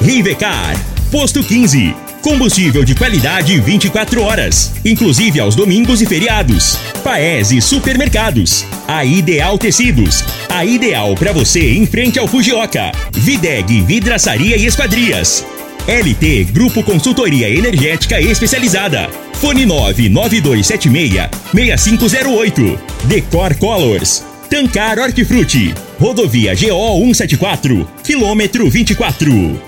Rivecar, Posto 15. Combustível de qualidade 24 horas, inclusive aos domingos e feriados. Paese Supermercados. A Ideal Tecidos. A ideal para você em frente ao Fujioka. Videg Vidraçaria e Esquadrias. LT Grupo Consultoria Energética Especializada. Fone 99276-6508. Decor Colors. Tancar Hortifruti. Rodovia GO 174. Quilômetro 24.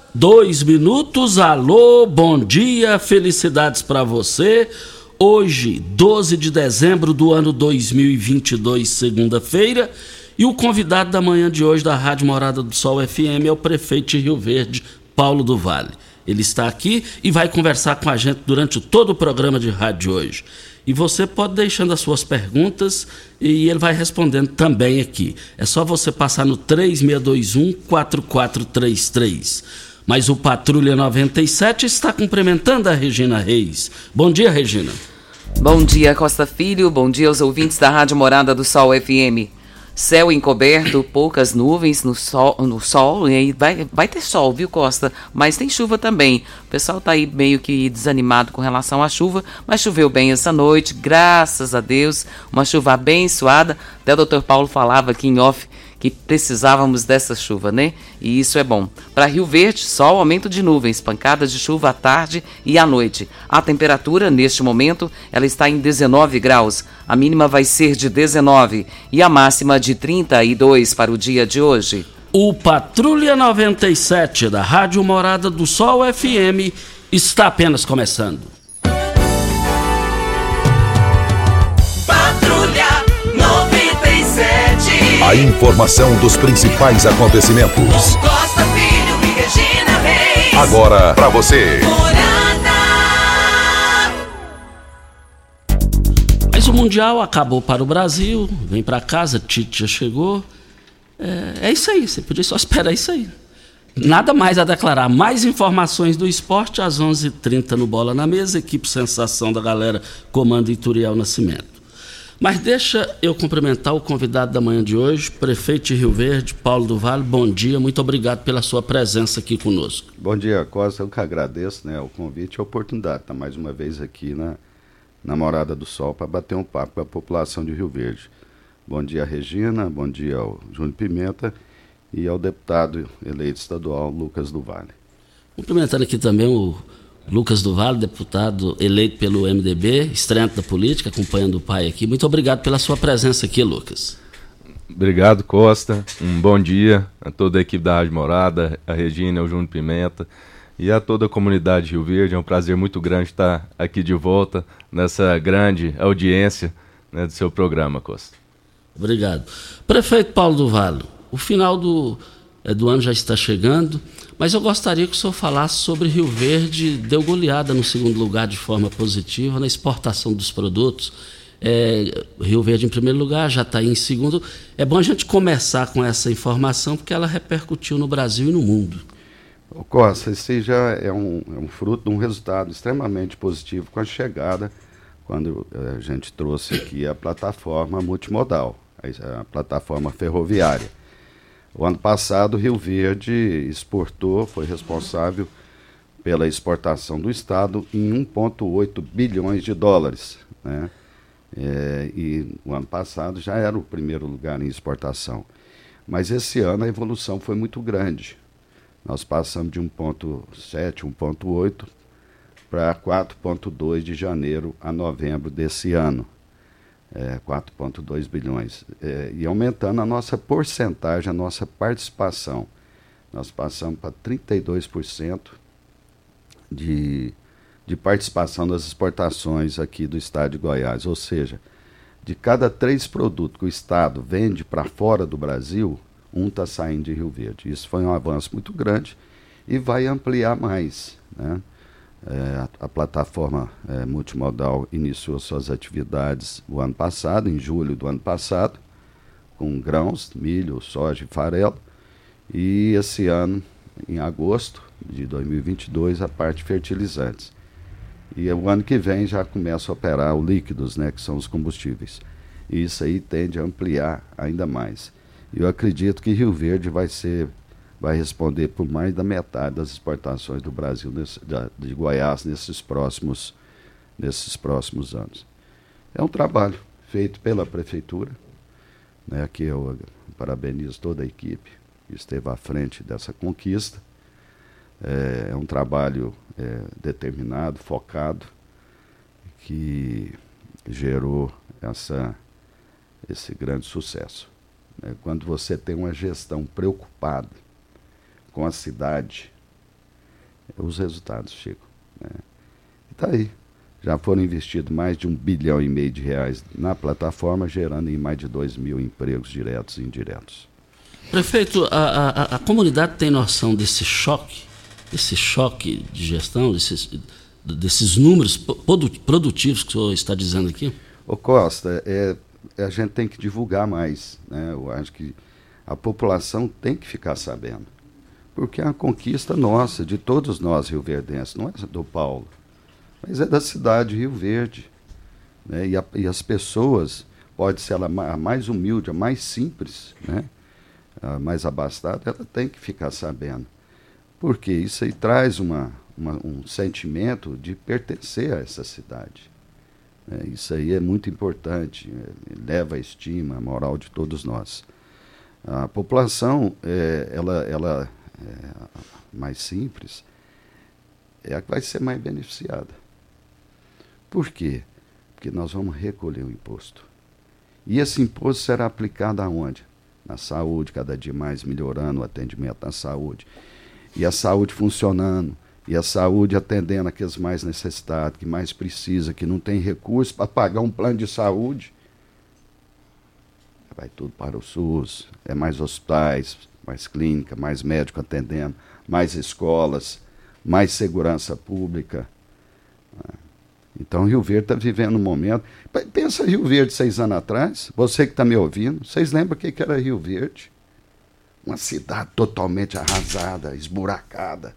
dois minutos. Alô, bom dia, felicidades para você. Hoje, 12 de dezembro do ano 2022, segunda-feira. E o convidado da manhã de hoje da Rádio Morada do Sol FM é o prefeito de Rio Verde, Paulo do Vale. Ele está aqui e vai conversar com a gente durante todo o programa de rádio hoje. E você pode deixando as suas perguntas e ele vai respondendo também aqui. É só você passar no 3621 4433. Mas o Patrulha 97 está cumprimentando a Regina Reis. Bom dia, Regina. Bom dia, Costa Filho. Bom dia aos ouvintes da Rádio Morada do Sol FM. Céu encoberto, poucas nuvens no sol, no sol e vai, vai ter sol, viu, Costa? Mas tem chuva também. O pessoal tá aí meio que desanimado com relação à chuva, mas choveu bem essa noite, graças a Deus. Uma chuva abençoada. Até o Dr. Paulo falava aqui em off que precisávamos dessa chuva, né? E isso é bom. Para Rio Verde, sol, aumento de nuvens, pancadas de chuva à tarde e à noite. A temperatura, neste momento, ela está em 19 graus. A mínima vai ser de 19 e a máxima de 32 para o dia de hoje. O Patrulha 97 da Rádio Morada do Sol FM está apenas começando. A informação dos principais acontecimentos. Costa Filho e Regina Reis. Agora para você. Mas o Mundial acabou para o Brasil, vem para casa, Tite já chegou. É, é isso aí, você podia só esperar isso aí. Nada mais a declarar. Mais informações do esporte às 11:30 h 30 no Bola na Mesa. Equipe Sensação da galera, comando Ituriel Nascimento. Mas deixa eu cumprimentar o convidado da manhã de hoje, prefeito de Rio Verde, Paulo do Vale. Bom dia, muito obrigado pela sua presença aqui conosco. Bom dia, Costa. Eu que agradeço né, o convite e a oportunidade de estar mais uma vez aqui na, na Morada do Sol para bater um papo com a população de Rio Verde. Bom dia, Regina. Bom dia ao Júnior Pimenta e ao deputado eleito estadual Lucas do Vale. Cumprimentando aqui também o Lucas do Vale, deputado eleito pelo MDB, estreante da política, acompanhando o pai aqui. Muito obrigado pela sua presença aqui, Lucas. Obrigado, Costa. Um bom dia a toda a equipe da Rádio Morada, a Regina, o Júnior Pimenta e a toda a comunidade de Rio Verde. É um prazer muito grande estar aqui de volta nessa grande audiência né, do seu programa, Costa. Obrigado. Prefeito Paulo do Vale, o final do, eh, do ano já está chegando, mas eu gostaria que o senhor falasse sobre Rio Verde, deu goleada no segundo lugar de forma positiva na exportação dos produtos. É, Rio Verde em primeiro lugar, já está em segundo. É bom a gente começar com essa informação, porque ela repercutiu no Brasil e no mundo. Ô, Costa, esse já é um, é um fruto de um resultado extremamente positivo com a chegada, quando eh, a gente trouxe aqui a plataforma multimodal, a plataforma ferroviária. O ano passado, Rio Verde exportou, foi responsável pela exportação do Estado em 1,8 bilhões de dólares. Né? É, e o ano passado já era o primeiro lugar em exportação. Mas esse ano a evolução foi muito grande. Nós passamos de 1,7, 1,8 para 4,2 de janeiro a novembro desse ano. É, 4,2 bilhões. É, e aumentando a nossa porcentagem, a nossa participação. Nós passamos para 32% de, de participação das exportações aqui do estado de Goiás. Ou seja, de cada três produtos que o Estado vende para fora do Brasil, um está saindo de Rio Verde. Isso foi um avanço muito grande e vai ampliar mais. Né? É, a, plataforma é, multimodal iniciou suas atividades o ano passado, em julho do ano passado, com grãos, milho, soja e farelo. E esse ano, em agosto de 2022, a parte fertilizantes. E o ano que vem já começa a operar os líquidos, né, que são os combustíveis. E isso aí tende a ampliar ainda mais. Eu acredito que Rio Verde vai ser vai responder por mais da metade das exportações do Brasil nesse, de Goiás nesses próximos nesses próximos anos. É um trabalho feito pela prefeitura, né, que eu parabenizo toda a equipe que esteve à frente dessa conquista. É, é um trabalho é, determinado, focado, que gerou essa, esse grande sucesso. Né? Quando você tem uma gestão preocupada com a cidade, os resultados chegam. Né? E está aí. Já foram investidos mais de um bilhão e meio de reais na plataforma, gerando em mais de dois mil empregos diretos e indiretos. Prefeito, a, a, a comunidade tem noção desse choque esse choque de gestão, desses, desses números produtivos que o senhor está dizendo aqui? Ô Costa, é, a gente tem que divulgar mais. Né? Eu acho que a população tem que ficar sabendo. Porque é uma conquista nossa, de todos nós rioverdenses, não é do Paulo, mas é da cidade de Rio Verde. Né? E, a, e as pessoas, pode ser ela a mais humilde, a mais simples, né? a mais abastada, ela tem que ficar sabendo. Porque isso aí traz uma, uma, um sentimento de pertencer a essa cidade. É, isso aí é muito importante, é, leva a estima, a moral de todos nós. A população, é, ela, ela é, mais simples, é a que vai ser mais beneficiada. Por quê? Porque nós vamos recolher o imposto. E esse imposto será aplicado aonde? Na saúde, cada dia mais melhorando o atendimento na saúde e a saúde funcionando, e a saúde atendendo aqueles mais necessitados, que mais precisa, que não tem recurso para pagar um plano de saúde, vai tudo para o SUS, é mais hospitais, mais clínica, mais médico atendendo, mais escolas, mais segurança pública. Então Rio Verde está vivendo um momento. Pensa Rio Verde seis anos atrás, você que está me ouvindo, vocês lembram o que era Rio Verde? Uma cidade totalmente arrasada, esburacada.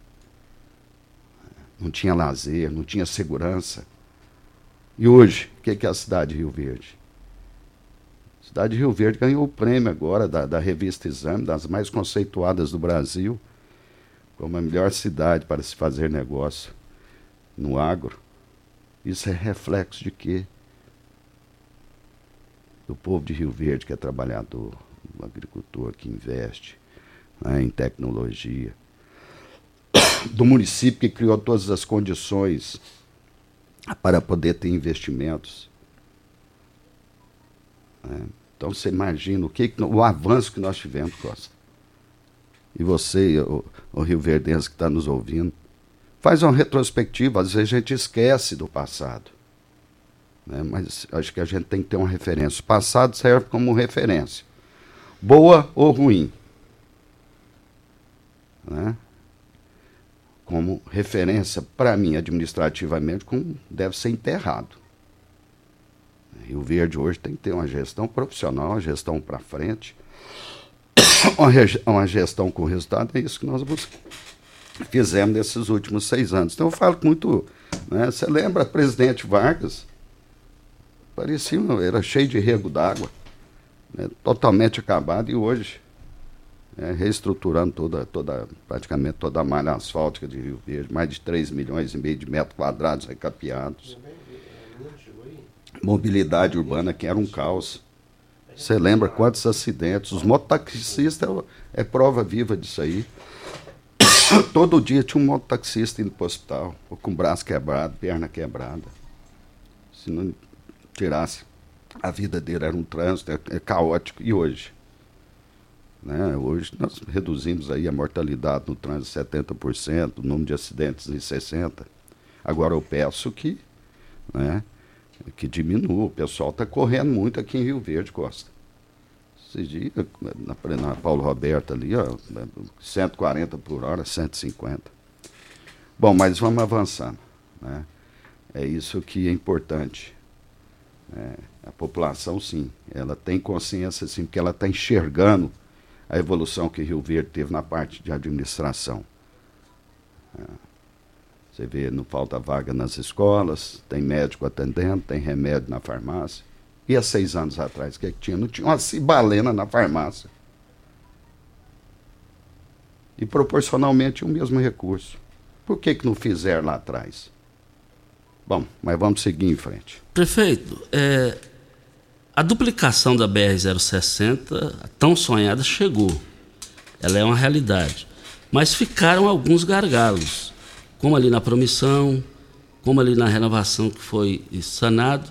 Não tinha lazer, não tinha segurança. E hoje, o que é a cidade de Rio Verde? Cidade de Rio Verde ganhou o prêmio agora da, da revista Exame, das mais conceituadas do Brasil, como a melhor cidade para se fazer negócio no agro. Isso é reflexo de quê? Do povo de Rio Verde que é trabalhador, o agricultor que investe né, em tecnologia, do município que criou todas as condições para poder ter investimentos. Né? Então você imagina o, que, o avanço que nós tivemos, Costa. E você, o, o Rio Verdense que está nos ouvindo, faz uma retrospectiva, às vezes a gente esquece do passado. Né? Mas acho que a gente tem que ter uma referência. O passado serve como referência boa ou ruim. Né? Como referência, para mim, administrativamente, como deve ser enterrado. Rio Verde hoje tem que ter uma gestão profissional, uma gestão para frente, uma gestão com resultado. É isso que nós fizemos nesses últimos seis anos. Então eu falo muito. Né, você lembra presidente Vargas? Parecia, era cheio de rego d'água né, totalmente acabado e hoje né, reestruturando toda, toda, praticamente toda a malha asfáltica de Rio Verde, mais de 3 milhões e meio de metros quadrados recapeados. Mobilidade urbana que era um caos. Você lembra quantos acidentes? Os mototaxistas é, é prova viva disso aí. Todo dia tinha um mototaxista indo para o hospital, ou com o braço quebrado, perna quebrada. Se não tirasse a vida dele, era um trânsito é, é caótico. E hoje? Né? Hoje nós reduzimos aí a mortalidade no trânsito em 70%, o número de acidentes em 60%. Agora eu peço que, né, que diminua. O pessoal está correndo muito aqui em Rio Verde, Costa. Esses dias, na, na Paulo Roberto ali, ó, 140 por hora, 150. Bom, mas vamos avançando. Né? É isso que é importante. É, a população, sim, ela tem consciência, sim, porque ela está enxergando a evolução que Rio Verde teve na parte de administração. É. Você vê, não falta vaga nas escolas, tem médico atendendo, tem remédio na farmácia. E há seis anos atrás, o que, é que tinha? Não tinha uma cibalena na farmácia. E proporcionalmente o mesmo recurso. Por que, que não fizeram lá atrás? Bom, mas vamos seguir em frente. Prefeito, é, a duplicação da BR-060, tão sonhada, chegou. Ela é uma realidade. Mas ficaram alguns gargalos, como ali na promissão, como ali na renovação que foi sanado.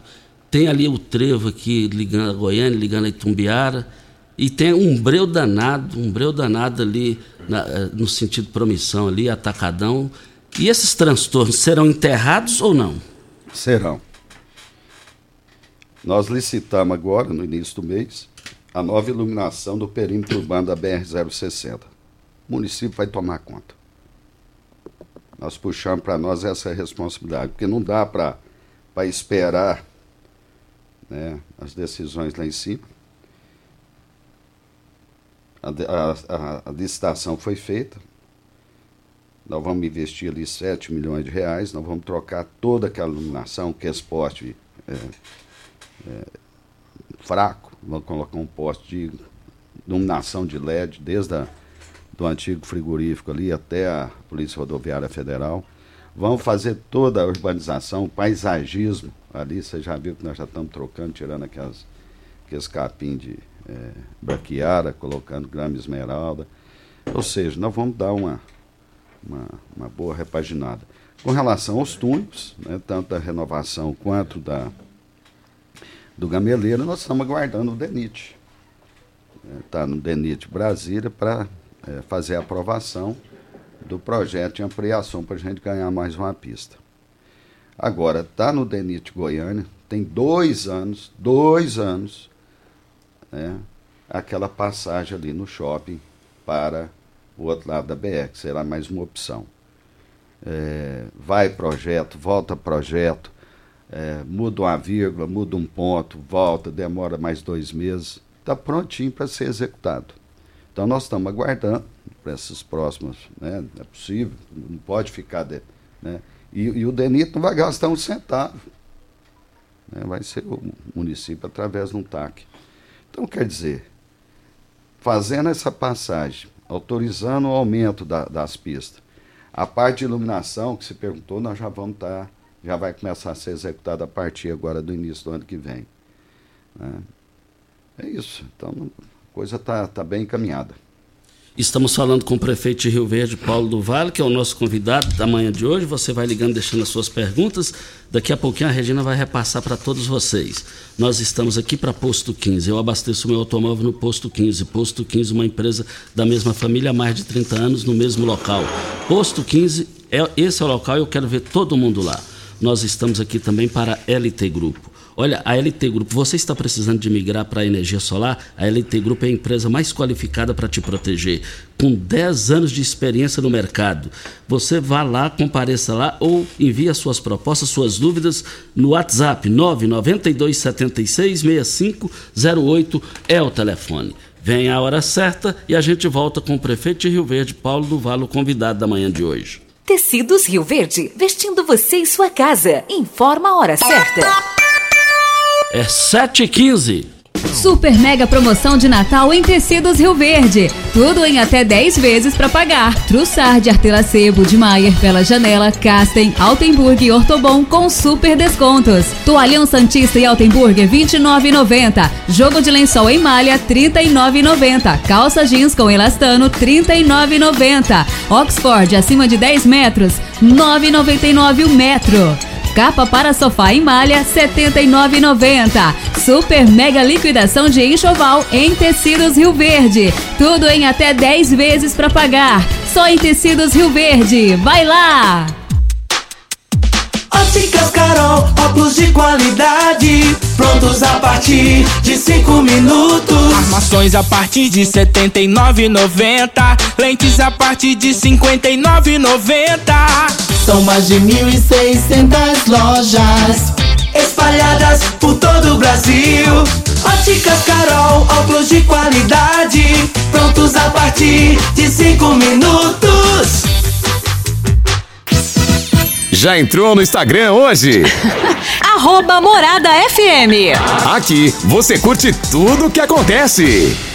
Tem ali o trevo aqui ligando a Goiânia, ligando a Itumbiara. E tem um breu danado, um breu danado ali na, eh, no sentido promissão ali, atacadão. E esses transtornos serão enterrados ou não? Serão. Nós licitamos agora, no início do mês, a nova iluminação do perímetro urbano da BR-060. O município vai tomar conta. Nós puxamos para nós essa responsabilidade, porque não dá para esperar né, as decisões lá em cima. A, a, a, licitação foi feita. Nós vamos investir ali 7 milhões de reais, nós vamos trocar toda aquela iluminação, que é esporte. É, é, fraco, vamos colocar um poste de iluminação de LED, desde a, do antigo frigorífico ali até a Polícia Rodoviária Federal. Vamos fazer toda a urbanização, paisagismo ali, você já viu que nós já estamos trocando, tirando aquelas, aqueles capim de é, braquiara, colocando grama esmeralda. Ou seja, nós vamos dar uma, uma, uma boa repaginada. Com relação aos túneis, né, tanto da renovação quanto da, do Gameleiro, nós estamos aguardando o DENIT. Está é, no DENIT Brasília para é, fazer a aprovação do projeto de ampliação para a gente ganhar mais uma pista. Agora, está no DENIT Goiânia, tem dois anos, dois anos, né, aquela passagem ali no shopping para o outro lado da BR, que será mais uma opção. É, vai projeto, volta projeto, é, muda uma vírgula, muda um ponto, volta, demora mais dois meses, está prontinho para ser executado. Então nós estamos aguardando para esses próximos, né? é possível, não pode ficar. De, né? e, e, o DENIT não vai gastar um centavo. Né? Vai ser o município através de um TAC. Então, quer dizer, fazendo essa passagem, autorizando o aumento da, das pistas, a parte de iluminação que se perguntou, nós já vamos estar. Tá já vai começar a ser executado a partir agora do início do ano que vem. Né? É isso. Então, coisa está tá bem encaminhada. Estamos falando com o prefeito de Rio Verde, Paulo do Vale, que é o nosso convidado da manhã de hoje. Você vai ligando, deixando as suas perguntas. Daqui a pouquinho a Regina vai repassar para todos vocês. Nós estamos aqui para Posto 15. Eu abasteço meu automóvel no Posto 15. Posto 15, uma empresa da mesma família há mais de 30 anos no mesmo local. Posto 15, é, esse é o local e eu quero ver todo mundo lá nós estamos aqui também para LT Grupo. Olha, a LT Grupo, você está precisando de migrar para a energia solar? A LT Grupo é a empresa mais qualificada para te proteger, com 10 anos de experiência no mercado. Você vá lá, compareça lá ou envie as suas propostas, suas dúvidas no WhatsApp 992 76 6508 é o telefone. Vem a hora certa e a gente volta com o prefeito de Rio Verde, Paulo do Valo, convidado da manhã de hoje. Tecidos Rio Verde, vestindo você e sua casa. Informa a hora certa. É 7h15. Super mega promoção de Natal em tecidos Rio Verde. Tudo em até 10 vezes para pagar. Trussard, Artelacebo, de Maier, Pela Janela, Casten, Altenburg e Ortobon com super descontos. Toalhão Santista e Altenburg 29,90. Jogo de lençol em malha 39,90. Calça jeans com elastano 39,90. Oxford acima de 10 metros 9,99 o metro. Capa para sofá em malha R$ 79,90. Super mega liquidação de enxoval em tecidos Rio Verde. Tudo em até 10 vezes para pagar. Só em tecidos Rio Verde. Vai lá! Óticas Carol, óculos de qualidade, prontos a partir de 5 minutos. Armações a partir de R$ 79,90. Lentes a partir de R$ 59,90. São mais de 1.600 lojas espalhadas por todo o Brasil. Óticas Carol, óculos de qualidade, prontos a partir de 5 minutos. Já entrou no Instagram hoje? Arroba Morada FM. Aqui você curte tudo o que acontece.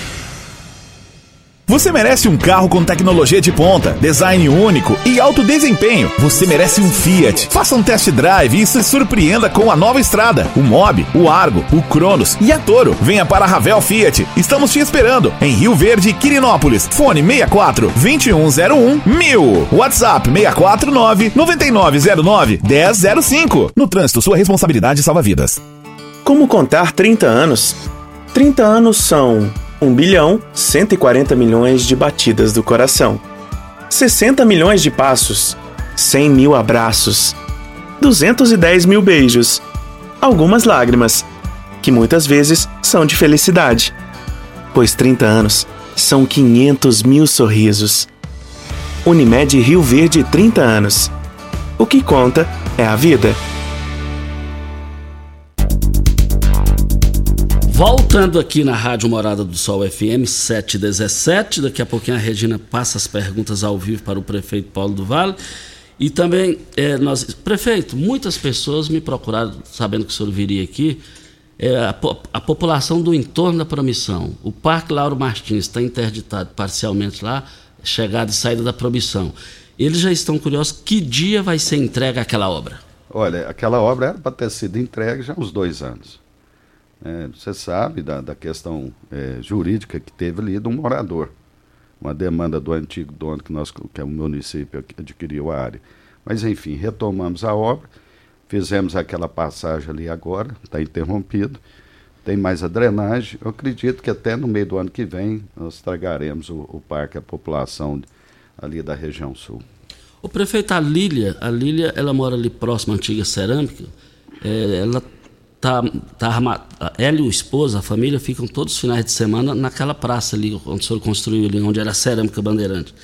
Você merece um carro com tecnologia de ponta, design único e alto desempenho. Você merece um Fiat. Faça um test drive e se surpreenda com a nova estrada, o Mob, o Argo, o Cronos e a Toro. Venha para a Ravel Fiat. Estamos te esperando em Rio Verde, Quirinópolis. Fone 64 2101 1000. WhatsApp 649 9909 1005. No trânsito, sua responsabilidade salva vidas. Como contar 30 anos? 30 anos são 1 bilhão 140 milhões de batidas do coração, 60 milhões de passos, 100 mil abraços, 210 mil beijos, algumas lágrimas, que muitas vezes são de felicidade, pois 30 anos são 500 mil sorrisos. Unimed Rio Verde 30 anos. O que conta é a vida. Voltando aqui na Rádio Morada do Sol FM 717, daqui a pouquinho a Regina passa as perguntas ao vivo para o prefeito Paulo do Vale. E também, é, nós, prefeito, muitas pessoas me procuraram, sabendo que o senhor viria aqui, é, a, a, população do entorno da promissão. O Parque Lauro Martins está interditado parcialmente lá, chegada e saída da promissão. Eles já estão curiosos que dia vai ser entregue aquela obra? Olha, aquela obra era para ter sido entregue já há uns dois anos. É, você sabe da, da questão é, jurídica que teve ali do morador. Uma demanda do antigo dono que, nós, que é o município adquiriu a área. Mas, enfim, retomamos a obra, fizemos aquela passagem ali agora, está interrompido. Tem mais a drenagem. Eu acredito que até no meio do ano que vem nós tragaremos o, o parque à população ali da região sul. O prefeito, a Lília, a Lília, ela mora ali próximo à antiga cerâmica. É, ela tá, tá ela e o esposo, a família, ficam todos os finais de semana naquela praça ali, onde o senhor construiu ali, onde era a cerâmica bandeirante.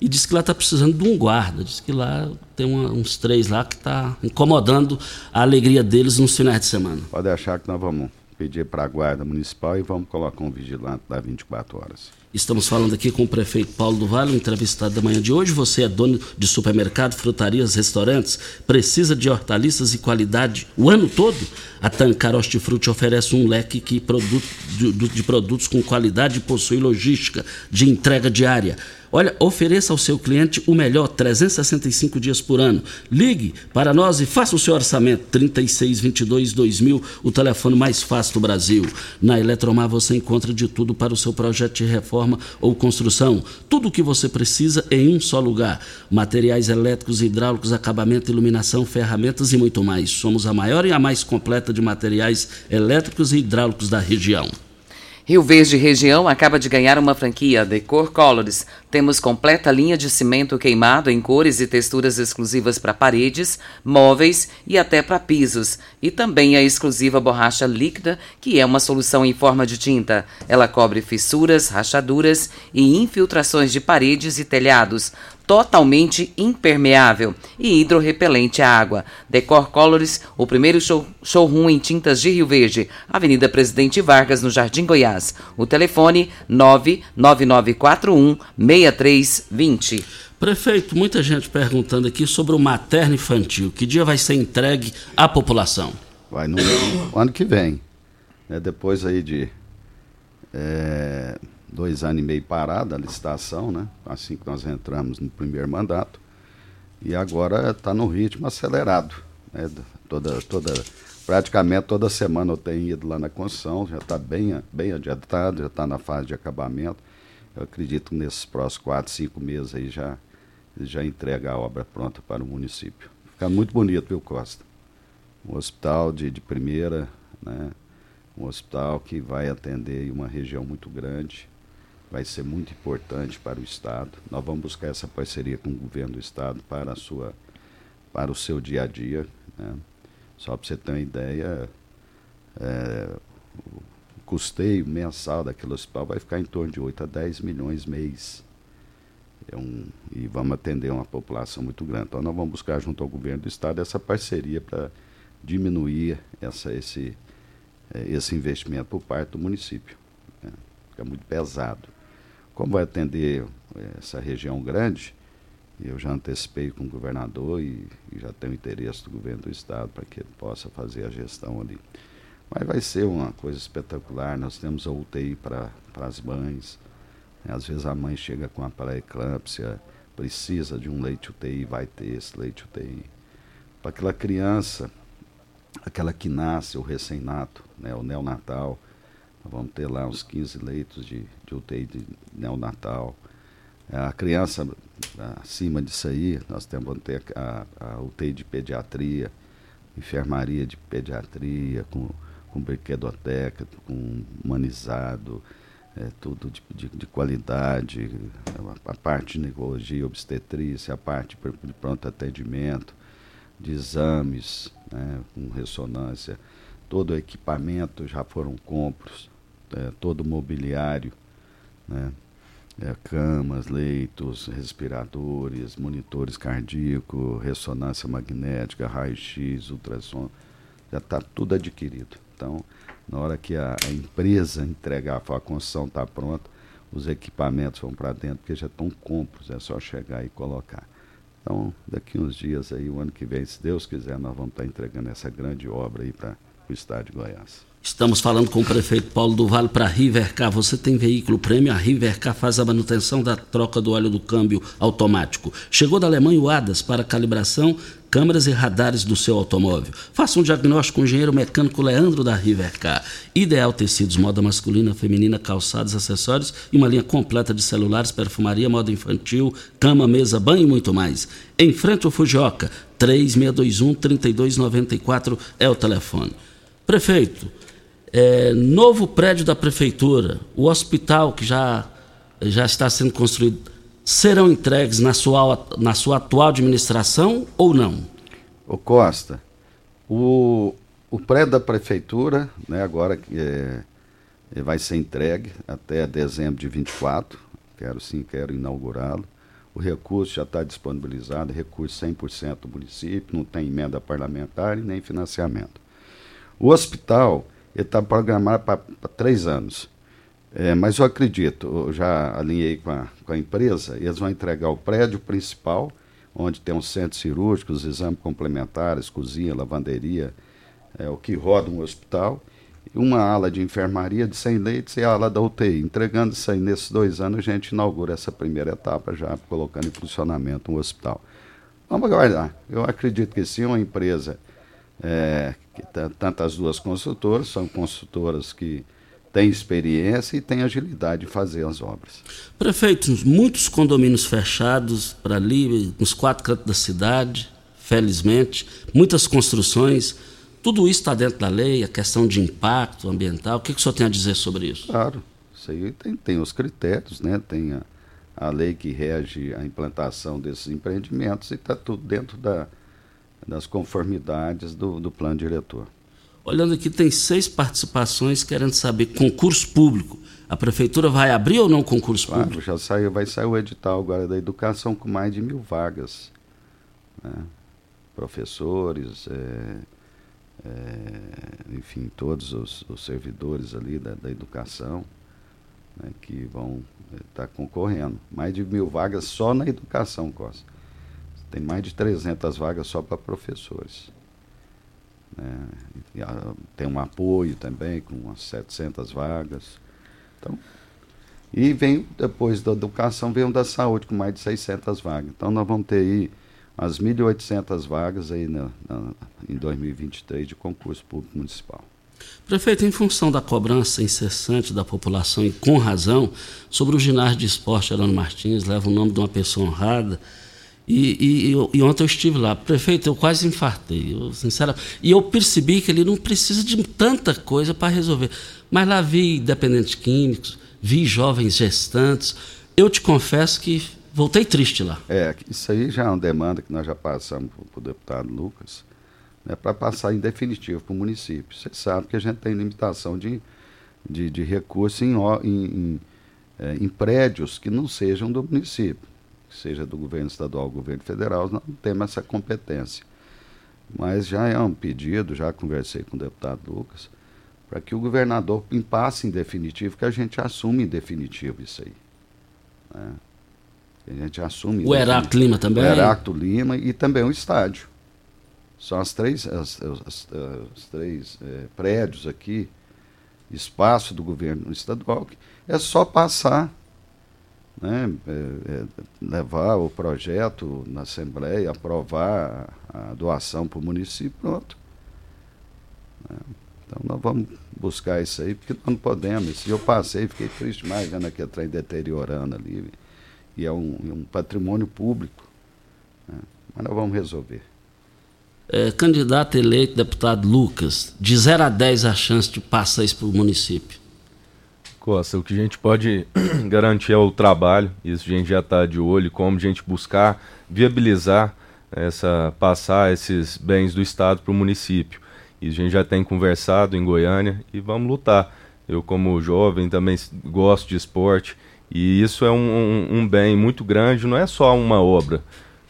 E disse que lá está precisando de um guarda. Diz que lá tem uma, uns três lá que está incomodando a alegria deles nos finais de semana. Pode achar que nós vamos pedir para a guarda municipal e vamos colocar um vigilante lá 24 horas. Estamos falando aqui com o prefeito Paulo do Vale, entrevistado da manhã de hoje. Você é dono de supermercado, frutarias, restaurantes, precisa de hortaliças e qualidade o ano todo? A Tancar Hortifruti oferece um leque que produto, de, de produtos com qualidade e possui logística de entrega diária. Olha, ofereça ao seu cliente o melhor 365 dias por ano. Ligue para nós e faça o seu orçamento 3622 2000, o telefone mais fácil do Brasil. Na Eletromar você encontra de tudo para o seu projeto de reforma ou construção. Tudo o que você precisa em um só lugar. Materiais elétricos, hidráulicos, acabamento, iluminação, ferramentas e muito mais. Somos a maior e a mais completa de materiais elétricos e hidráulicos da região. Rio Verde Região acaba de ganhar uma franquia Decor Colors. Temos completa linha de cimento queimado em cores e texturas exclusivas para paredes, móveis e até para pisos. E também a exclusiva borracha líquida, que é uma solução em forma de tinta. Ela cobre fissuras, rachaduras e infiltrações de paredes e telhados totalmente impermeável e hidrorrepelente à água. Decor Colors, o primeiro show, showroom em tintas de Rio Verde, Avenida Presidente Vargas, no Jardim Goiás. O telefone 99941 6320. Prefeito, muita gente perguntando aqui sobre o materno infantil. Que dia vai ser entregue à população? Vai no ano que vem. Né? Depois aí de é, dois anos e meio parada a licitação, né? Assim que nós entramos no primeiro mandato. E agora está no ritmo acelerado. Né? Toda, toda, praticamente toda semana eu tenho ido lá na construção, já está bem, bem adiantado, já está na fase de acabamento. Eu acredito que nesses próximos quatro, cinco meses aí já, já entrega a obra pronta para o município. Fica muito bonito, viu, Costa? Um hospital de, de primeira, né? um hospital que vai atender uma região muito grande, vai ser muito importante para o Estado. Nós vamos buscar essa parceria com o governo do Estado para, a sua, para o seu dia a dia. Né? Só para você ter uma ideia, é, custeio mensal daquele hospital vai ficar em torno de 8 a 10 milhões mês. É um, e vamos atender uma população muito grande. Então nós vamos buscar junto ao governo do Estado essa parceria para diminuir essa, esse, é, esse investimento por parte do município. Né? Fica muito pesado. Como vai atender é, essa região grande, eu já antecipei com o governador e, e já tenho interesse do governo do estado para que ele possa fazer a gestão ali. Mas vai ser uma coisa espetacular. Nós temos a UTI para as mães. Né? Às vezes a mãe chega com a pré-eclâmpsia, precisa de um leite UTI, vai ter esse leite UTI. Para aquela criança, aquela que nasce, o recém-nato, né, o neonatal, vamos ter lá uns 15 leitos de, de UTI de neonatal. A criança acima disso aí, nós temos vamos ter a, a UTI de pediatria, enfermaria de pediatria, com, com brinquedoteca, com humanizado, é, tudo de, de, de, qualidade, a, a parte de ginecologia, obstetrícia, a parte de pronto atendimento, de exames, né, com ressonância, todo o equipamento já foram compros, é, todo o mobiliário, né, é, camas, leitos, respiradores, monitores cardíacos, ressonância magnética, raio-x, ultrassom, já está tudo adquirido. Então, na hora que a, a empresa entregar, a construção está pronta, os equipamentos vão para dentro, porque já estão compros, é só chegar e colocar. Então, daqui uns dias aí, o ano que vem, se Deus quiser, nós vamos estar tá entregando essa grande obra aí para o estado de Goiás. Estamos falando com o prefeito Paulo do Vale para a Rivercar. Você tem veículo prêmio? A Rivercar faz a manutenção da troca do óleo do câmbio automático. Chegou da Alemanha o ADAS para calibração, câmeras e radares do seu automóvel. Faça um diagnóstico com o engenheiro mecânico Leandro da Rivercar. Ideal Tecidos, moda masculina, feminina, calçados, acessórios e uma linha completa de celulares, perfumaria, moda infantil, cama, mesa, banho e muito mais. Em frente ao Fujioka, 3621 3294 é o telefone. Prefeito, é, novo prédio da prefeitura, o hospital que já, já está sendo construído, serão entregues na sua, na sua atual administração ou não? Ô Costa, o, o prédio da prefeitura, né, agora que é, vai ser entregue até dezembro de 24, quero sim, quero inaugurá-lo. O recurso já está disponibilizado, recurso 100% do município, não tem emenda parlamentar e nem financiamento. O hospital está programado para três anos. É, mas eu acredito, eu já alinhei com a, com a empresa, eles vão entregar o prédio principal, onde tem um centro cirúrgico, os exames complementares, cozinha, lavanderia, é, o que roda um hospital, uma ala de enfermaria de 100 leitos e a ala da UTI. Entregando isso aí nesses dois anos, a gente inaugura essa primeira etapa já, colocando em funcionamento um hospital. Vamos aguardar. Eu acredito que sim, uma empresa é, que tanto as duas construtoras são construtoras que têm experiência e têm agilidade de fazer as obras. Prefeito, muitos condomínios fechados para ali, nos quatro cantos da cidade, felizmente, muitas construções. Tudo isso está dentro da lei, a questão de impacto ambiental. O que, que o senhor tem a dizer sobre isso? Claro, isso aí tem, tem os critérios, né? tem a, a lei que rege a implantação desses empreendimentos e está tudo dentro da, das conformidades do, do plano diretor. Olhando aqui, tem seis participações querendo saber concurso público. A prefeitura vai abrir ou não concurso claro, público? Já saiu, vai sair o edital agora da educação com mais de mil vagas. Né? Professores, é, é, enfim, todos os, os, servidores ali da, da educação né, que vão estar é, tá concorrendo. Mais de mil vagas só na educação, Costa. Tem mais de 300 vagas só para professores. Né? Tem um apoio também com umas 700 vagas. Então, e vem, depois da educação, vem o da saúde, com mais de 600 vagas. Então, nós vamos ter aí as 1.800 vagas aí na, na, em 2023 de concurso público municipal. Prefeito, em função da cobrança incessante da população, e com razão, sobre o ginásio de esporte Arano Martins, leva o nome de uma pessoa honrada, e, e, e, ontem eu estive lá. Prefeito, eu quase infartei, eu, sinceramente. E eu percebi que ele não precisa de tanta coisa para resolver. Mas lá vi dependentes químicos, vi jovens gestantes. Eu te confesso que voltei triste lá. É, isso aí já é uma demanda que nós já passamos para o deputado Lucas, né, para passar em definitivo para o município. Você sabe que a gente tem limitação de, de, de recursos em, em, em, é, em prédios que não sejam do município seja do governo estadual ou governo federal, não temos essa competência. Mas já é um pedido, já conversei com o deputado Lucas, para que o governador impasse em definitivo, que a gente assume em definitivo isso aí. Né? A gente assume. O Heracto Lima também? O Heracto Lima e também o estádio. São as três, as, as, as três é, prédios aqui, espaço do governo estadual, é só passar né, é, é, levar o projeto na Assembleia, aprovar a doação para o município, pronto. Né? Então nós vamos buscar isso aí, porque nós não podemos. Eu passei, fiquei triste mais vendo aquele trem deteriorando ali. E é um, um patrimônio público. Né? Mas nós vamos resolver. É, candidato eleito, deputado Lucas, de 0 a 10 a chance de passar isso para o município? Costa, o que a gente pode garantir é o trabalho, isso a gente já está de olho, como a gente buscar viabilizar essa passar esses bens do Estado para o município. E a gente já tem conversado em Goiânia e vamos lutar. Eu, como jovem, também gosto de esporte e isso é um, um, um bem muito grande, não é só uma obra,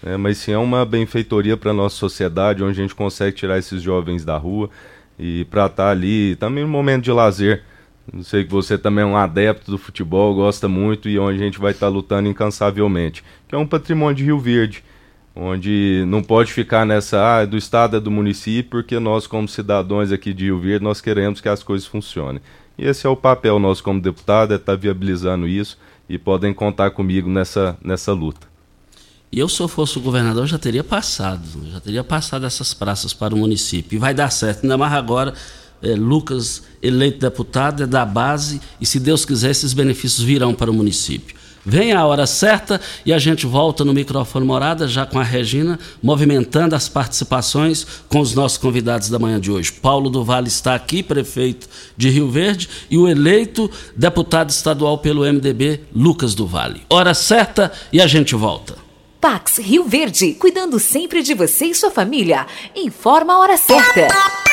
né, mas sim é uma benfeitoria para a nossa sociedade, onde a gente consegue tirar esses jovens da rua e para estar tá ali também no momento de lazer não sei que você também é um adepto do futebol, gosta muito e onde a gente vai estar tá lutando incansavelmente, que é um patrimônio de Rio Verde, onde não pode ficar nessa ah, do estado é do município, porque nós como cidadãos aqui de Rio Verde nós queremos que as coisas funcionem. E esse é o papel nosso como deputado, é estar tá viabilizando isso e podem contar comigo nessa nessa luta. E eu, se eu fosse o governador, já teria passado, já teria passado essas praças para o município. E vai dar certo, ainda mais agora é, Lucas eleito deputado, é da base, e se Deus quiser, esses benefícios virão para o município. Vem a hora certa e a gente volta no microfone morada, já com a Regina, movimentando as participações com os nossos convidados da manhã de hoje. Paulo do Vale está aqui, prefeito de Rio Verde, e o eleito deputado estadual pelo MDB, Lucas do Vale. Hora certa e a gente volta. Pax Rio Verde, cuidando sempre de você e sua família. Informa a hora certa.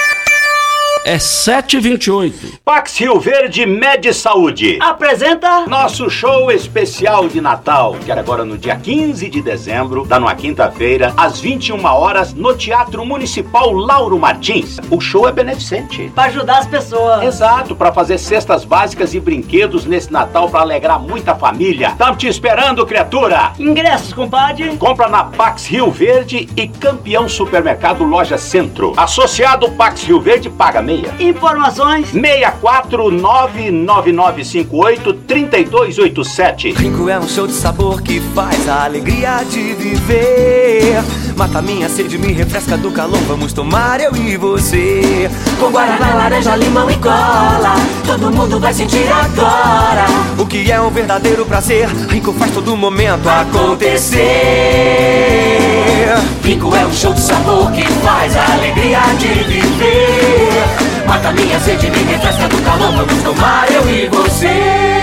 É 7h28. Pax Rio Verde Med Saúde. Apresenta nosso show especial de Natal, que era agora no dia 15 de dezembro, da numa quinta-feira, às 21 horas, no Teatro Municipal Lauro Martins. O show é beneficente. Para ajudar as pessoas. Exato, para fazer cestas básicas e brinquedos nesse Natal para alegrar muita família. Estamos te esperando, criatura. Ingressos, compadre. Compra na Pax Rio Verde e Campeão Supermercado Loja Centro. Associado Pax Rio Verde paga meia. Informações 64999583287. Rinco é um show de sabor que faz a alegria de viver. Mata minha sede, me refresca do calor. Vamos tomar eu e você. Com guaraná, laranja, limão e cola. Todo mundo vai sentir agora. O que é um verdadeiro prazer. Rinco faz todo momento acontecer. Rinco é um show de sabor que faz a alegria de viver. Mata minha sede, me refresca do calor. Vamos tomar eu e você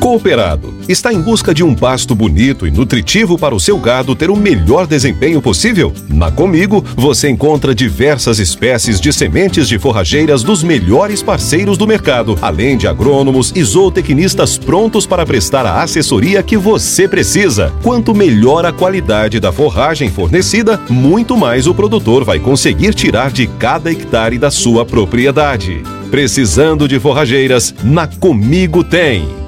Cooperado está em busca de um pasto bonito e nutritivo para o seu gado ter o melhor desempenho possível? Na Comigo, você encontra diversas espécies de sementes de forrageiras dos melhores parceiros do mercado, além de agrônomos e zootecnistas prontos para prestar a assessoria que você precisa. Quanto melhor a qualidade da forragem fornecida, muito mais o produtor vai conseguir tirar de cada hectare da sua propriedade. Precisando de forrageiras? Na Comigo tem.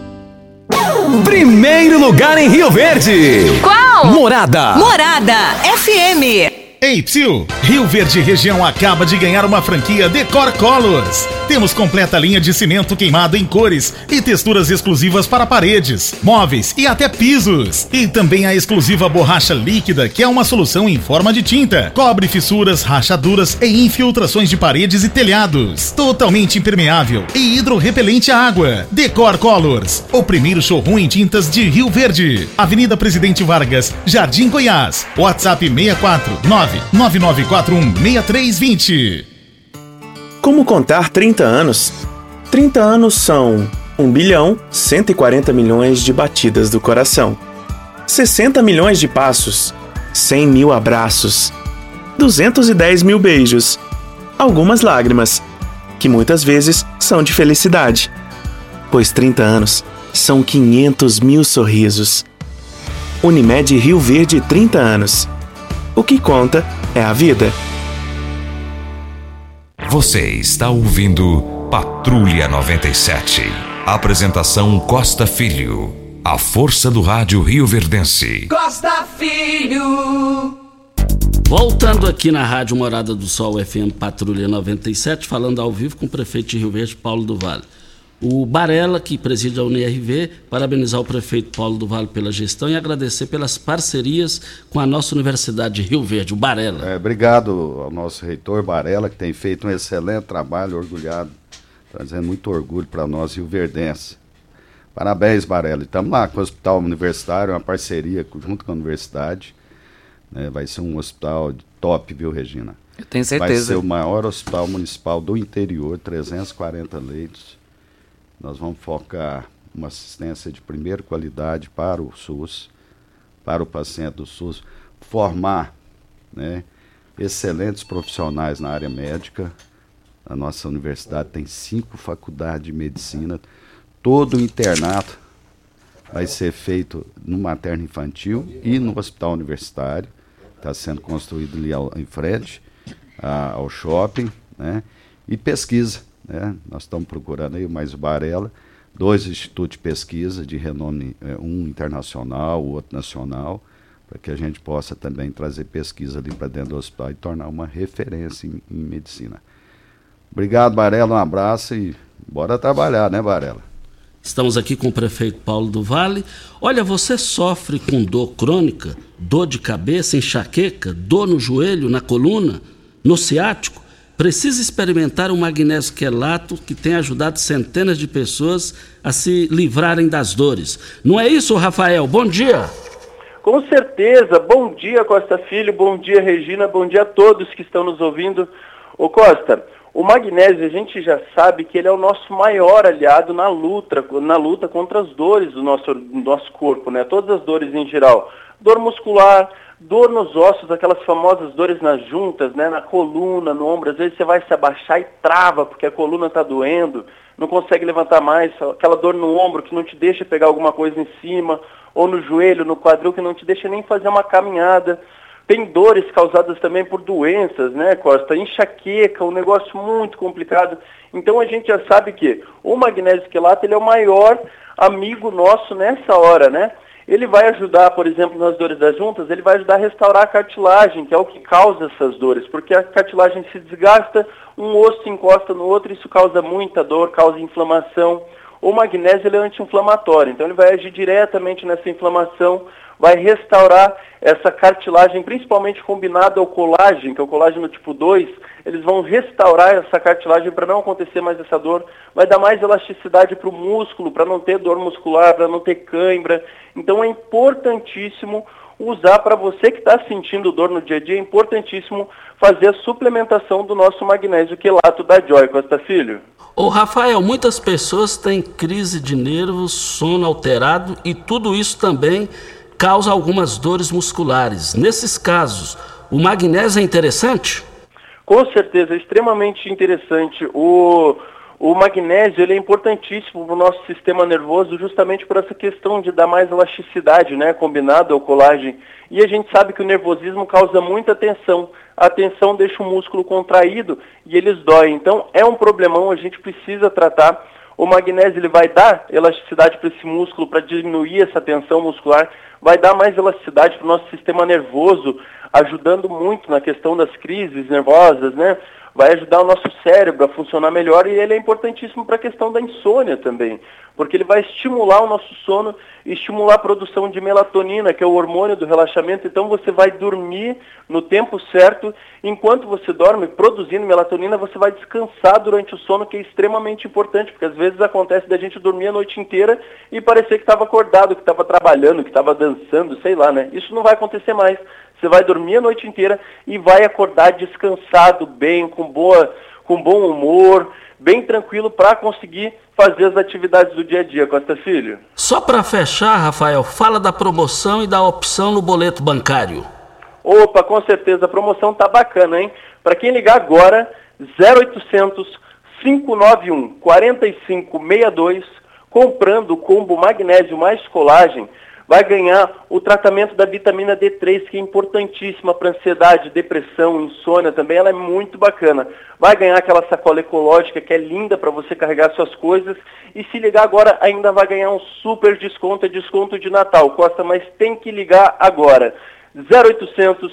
Primeiro lugar em Rio Verde. Qual? Morada. Morada FM. Ei, Psyu! Rio Verde Região acaba de ganhar uma franquia Decor Colors. Temos completa linha de cimento queimado em cores e texturas exclusivas para paredes, móveis e até pisos. E também a exclusiva borracha líquida, que é uma solução em forma de tinta. Cobre fissuras, rachaduras e infiltrações de paredes e telhados. Totalmente impermeável e hidrorrepelente à água. Decor Colors, o primeiro showroom em tintas de Rio Verde. Avenida Presidente Vargas, Jardim Goiás. WhatsApp 649 99416320. Como contar 30 anos? 30 anos são 1 bilhão 140 milhões de batidas do coração, 60 milhões de passos, 100 mil abraços, 210 mil beijos, algumas lágrimas, que muitas vezes são de felicidade, pois 30 anos são 500 mil sorrisos. Unimed Rio Verde 30 anos. O que conta é a vida. Você está ouvindo Patrulha 97. Apresentação Costa Filho. A força do rádio Rio Verdense. Costa Filho. Voltando aqui na Rádio Morada do Sol FM Patrulha 97, falando ao vivo com o prefeito de Rio Verde, Paulo do Vale. O Barela, que preside a UNRV, parabenizar o prefeito Paulo do Vale pela gestão e agradecer pelas parcerias com a nossa Universidade de Rio Verde, o Barela. É, obrigado ao nosso reitor Barela, que tem feito um excelente trabalho, orgulhado, trazendo muito orgulho para nós, Rio Verdense. Parabéns, Barela. Estamos lá com o Hospital Universitário, uma parceria junto com a universidade. Né? Vai ser um hospital top, viu, Regina? Eu tenho certeza. Vai ser o maior hospital municipal do interior, 340 leitos. Nós vamos focar uma assistência de primeira qualidade para o SUS, para o paciente do SUS, formar né, excelentes profissionais na área médica. A nossa universidade tem cinco faculdades de medicina, todo o internato vai ser feito no materno infantil e no hospital universitário. Está sendo construído ali ao, em frente a, ao shopping, né? E pesquisa. Né? Nós estamos procurando aí mais Barela, dois institutos de pesquisa de renome, é, um internacional, o outro nacional, para que a gente possa também trazer pesquisa ali para dentro do hospital e tornar uma referência em, em medicina. Obrigado, Barela, um abraço e bora trabalhar, né, Barela? Estamos aqui com o prefeito Paulo do Vale. Olha, você sofre com dor crônica, dor de cabeça, enxaqueca, dor no joelho, na coluna, no ciático? Precisa experimentar o magnésio quelato que tem ajudado centenas de pessoas a se livrarem das dores. Não é isso, Rafael? Bom dia. Com certeza. Bom dia, Costa Filho. Bom dia, Regina. Bom dia a todos que estão nos ouvindo. Ô Costa, o magnésio, a gente já sabe que ele é o nosso maior aliado na luta, na luta contra as dores do nosso, do nosso corpo, né? Todas as dores em geral. Dor muscular, dor nos ossos, aquelas famosas dores nas juntas, né? Na coluna, no ombro. Às vezes você vai se abaixar e trava porque a coluna está doendo, não consegue levantar mais. Aquela dor no ombro que não te deixa pegar alguma coisa em cima, ou no joelho, no quadril que não te deixa nem fazer uma caminhada. Tem dores causadas também por doenças, né, Costa? Enxaqueca, um negócio muito complicado. Então a gente já sabe que o magnésio quelato ele é o maior amigo nosso nessa hora, né? Ele vai ajudar, por exemplo, nas dores das juntas, ele vai ajudar a restaurar a cartilagem, que é o que causa essas dores, porque a cartilagem se desgasta, um osso encosta no outro, isso causa muita dor, causa inflamação. O magnésio é anti-inflamatório, então ele vai agir diretamente nessa inflamação, vai restaurar essa cartilagem, principalmente combinado ao colágeno, que é o colágeno tipo 2, eles vão restaurar essa cartilagem para não acontecer mais essa dor, vai dar mais elasticidade para o músculo, para não ter dor muscular, para não ter cãibra. Então é importantíssimo usar para você que está sentindo dor no dia a dia, é importantíssimo fazer a suplementação do nosso magnésio quelato da Joy Costa Filho. Ô Rafael, muitas pessoas têm crise de nervos, sono alterado e tudo isso também causa algumas dores musculares. Nesses casos, o magnésio é interessante? Com certeza, é extremamente interessante. O, o magnésio ele é importantíssimo para o nosso sistema nervoso justamente por essa questão de dar mais elasticidade, né, combinado ao colágeno. E a gente sabe que o nervosismo causa muita tensão. A tensão deixa o músculo contraído e eles doem. Então é um problemão, a gente precisa tratar. O magnésio ele vai dar elasticidade para esse músculo, para diminuir essa tensão muscular, vai dar mais elasticidade para o nosso sistema nervoso, ajudando muito na questão das crises nervosas, né? Vai ajudar o nosso cérebro a funcionar melhor e ele é importantíssimo para a questão da insônia também, porque ele vai estimular o nosso sono e estimular a produção de melatonina, que é o hormônio do relaxamento. Então você vai dormir no tempo certo. Enquanto você dorme, produzindo melatonina, você vai descansar durante o sono, que é extremamente importante, porque às vezes acontece da gente dormir a noite inteira e parecer que estava acordado, que estava trabalhando, que estava dançando, sei lá, né? Isso não vai acontecer mais. Você vai dormir a noite inteira e vai acordar descansado, bem, com boa, com bom humor, bem tranquilo para conseguir fazer as atividades do dia a dia, Costa Filho. Só para fechar, Rafael, fala da promoção e da opção no boleto bancário. Opa, com certeza, a promoção tá bacana, hein? Para quem ligar agora, 0800 591 4562, comprando o combo magnésio mais colagem, vai ganhar o tratamento da vitamina D3, que é importantíssima para ansiedade, depressão, insônia também, ela é muito bacana. Vai ganhar aquela sacola ecológica que é linda para você carregar suas coisas e se ligar agora ainda vai ganhar um super desconto, é desconto de Natal, Costa, mas tem que ligar agora. 0800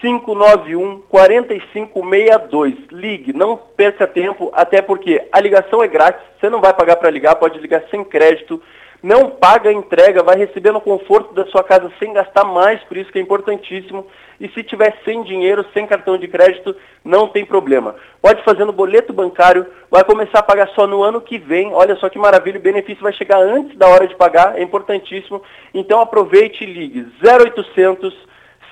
591 4562. Ligue, não perca tempo, até porque a ligação é grátis, você não vai pagar para ligar, pode ligar sem crédito não paga a entrega, vai receber no conforto da sua casa sem gastar mais, por isso que é importantíssimo. E se tiver sem dinheiro, sem cartão de crédito, não tem problema. Pode fazer no boleto bancário, vai começar a pagar só no ano que vem. Olha só que maravilha, o benefício vai chegar antes da hora de pagar, é importantíssimo. Então aproveite e ligue 0800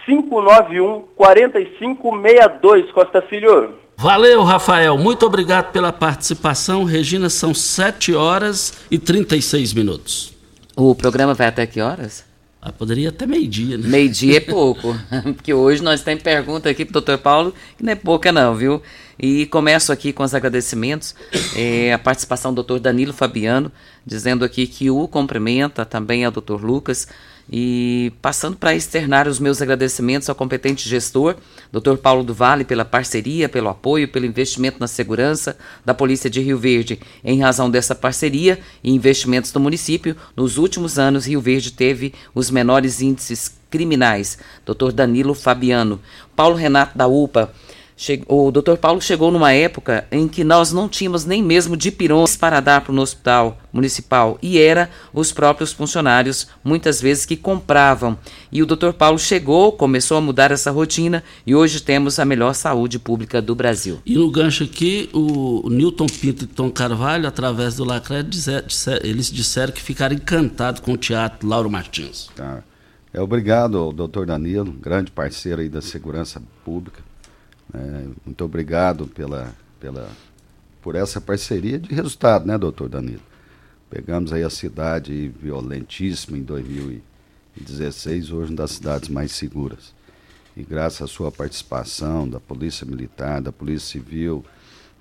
591 4562, Costa Filho. Valeu, Rafael. Muito obrigado pela participação. Regina, são 7 horas e 36 minutos. O programa vai até que horas? Ah, poderia até meio-dia, né? Meio-dia é pouco. Porque hoje nós temos pergunta aqui pro doutor Paulo, que não é pouca não, viu? E começo aqui com os agradecimentos. É, a participação do doutor Danilo Fabiano, dizendo aqui que o cumprimenta também ao doutor Lucas e passando para externar os meus agradecimentos ao competente gestor, Dr. Paulo do Vale, pela parceria, pelo apoio, pelo investimento na segurança da Polícia de Rio Verde. Em razão dessa parceria e investimentos do município, nos últimos anos, Rio Verde teve os menores índices criminais. Dr. Danilo Fabiano. Paulo Renato da UPA o Dr. Paulo chegou numa época em que nós não tínhamos nem mesmo dipirões para dar para o hospital municipal e era os próprios funcionários muitas vezes que compravam. E o Dr. Paulo chegou, começou a mudar essa rotina e hoje temos a melhor saúde pública do Brasil. E no gancho aqui, o Newton Pinto e Tom Carvalho, através do Lacré, eles disseram que ficaram encantados com o teatro Lauro Martins. Tá. É, obrigado, doutor Danilo, grande parceiro aí da segurança pública é, muito obrigado pela, pela, por essa parceria de resultado, né, doutor Danilo? Pegamos aí a cidade violentíssima em 2016, hoje uma das cidades mais seguras. E graças à sua participação da Polícia Militar, da Polícia Civil,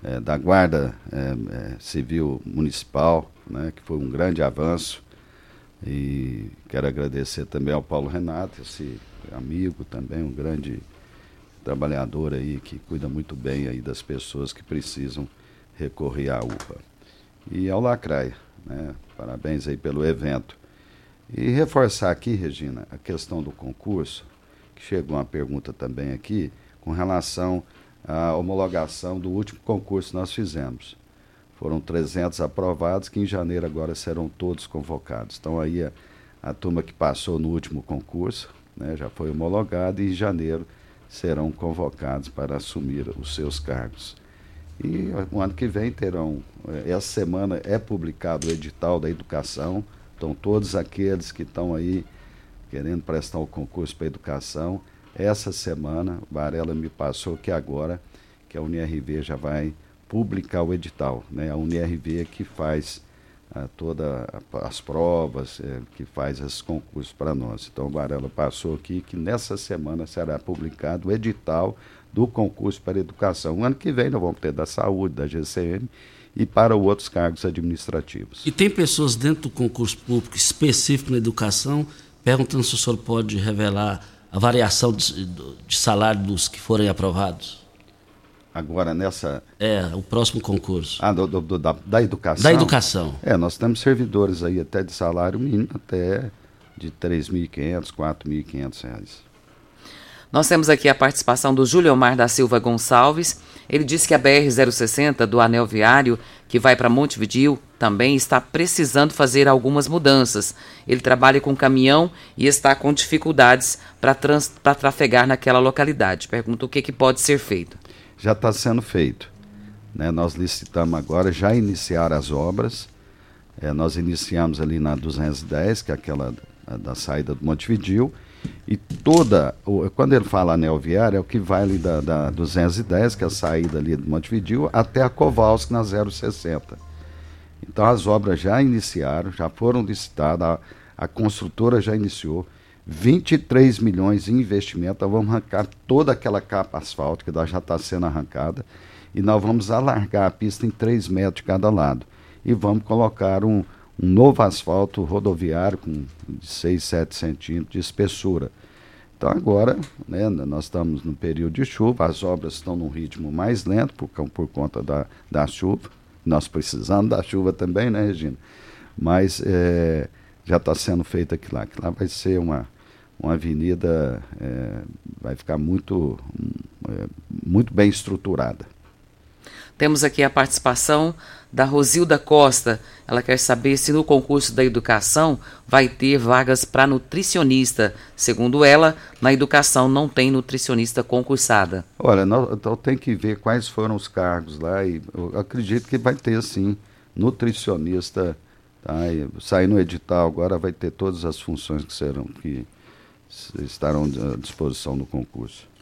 é, da Guarda é, é, Civil Municipal, né, que foi um grande avanço. E quero agradecer também ao Paulo Renato, esse amigo também, um grande trabalhador aí que cuida muito bem aí das pessoas que precisam recorrer à UPA. E ao Lacraia, né? Parabéns aí pelo evento. E reforçar aqui, Regina, a questão do concurso, que chegou uma pergunta também aqui, com relação à homologação do último concurso que nós fizemos. Foram 300 aprovados, que em janeiro agora serão todos convocados. Então aí a, a turma que passou no último concurso, né, já foi homologada e em janeiro serão convocados para assumir os seus cargos. E o ano que vem terão, eh, essa semana é publicado o edital da educação, então todos aqueles que estão aí querendo prestar o concurso para educação, essa semana, Varela me passou que agora que a UNIRV já vai publicar o edital, né? A UNIRV é que faz todas as provas, é, que faz esses concursos para nós. Então, o Varela passou aqui que nessa semana será publicado o edital do concurso para educação. O ano que vem nós vamos ter da saúde, da GCM e para outros cargos administrativos. E tem pessoas dentro do concurso público específico na educação perguntando se o senhor pode revelar a variação de, de salário dos que forem aprovados? Agora, nessa. É, o próximo concurso. Ah, do, do, da, da educação? Da educação. É, nós temos servidores aí até de salário mínimo, até de R$ 3.500, 4.500 reais. Nós temos aqui a participação do Júlio Omar da Silva Gonçalves. Ele disse que a BR-060 do anel viário, que vai para Montevidil, também está precisando fazer algumas mudanças. Ele trabalha com caminhão e está com dificuldades para trafegar naquela localidade. Pergunta o que, que pode ser feito. Já está sendo feito. Né? Nós licitamos agora, já iniciaram as obras. É, nós iniciamos ali na 210, que é aquela da, da saída do Montevidil e toda, quando ele fala anel viário, é o que vai ali da, da 210, que é a saída ali do Montevideo, até a Kowalski na 060. Então as obras já iniciaram, já foram licitadas, a, a construtora já iniciou. 23 milhões em investimento, nós vamos arrancar toda aquela capa asfáltica que já está sendo arrancada e nós vamos alargar a pista em 3 metros de cada lado. E vamos colocar um, um novo asfalto rodoviário com 6, 7 centímetros de espessura. Então agora, né, nós estamos no período de chuva, as obras estão num ritmo mais lento por, por conta da, da chuva. Nós precisamos da chuva também, né, Regina? Mas é, já está sendo feito aqui lá. Que lá vai ser uma, uma avenida, é, vai ficar muito, é, muito bem estruturada. Temos aqui a participação da Rosilda Costa. Ela quer saber se no concurso da educação vai ter vagas para nutricionista. Segundo ela, na educação não tem nutricionista concursada. Olha, então tem que ver quais foram os cargos lá e eu acredito que vai ter sim nutricionista. Tá? Sair no edital agora vai ter todas as funções que serão que estarão à disposição no concurso.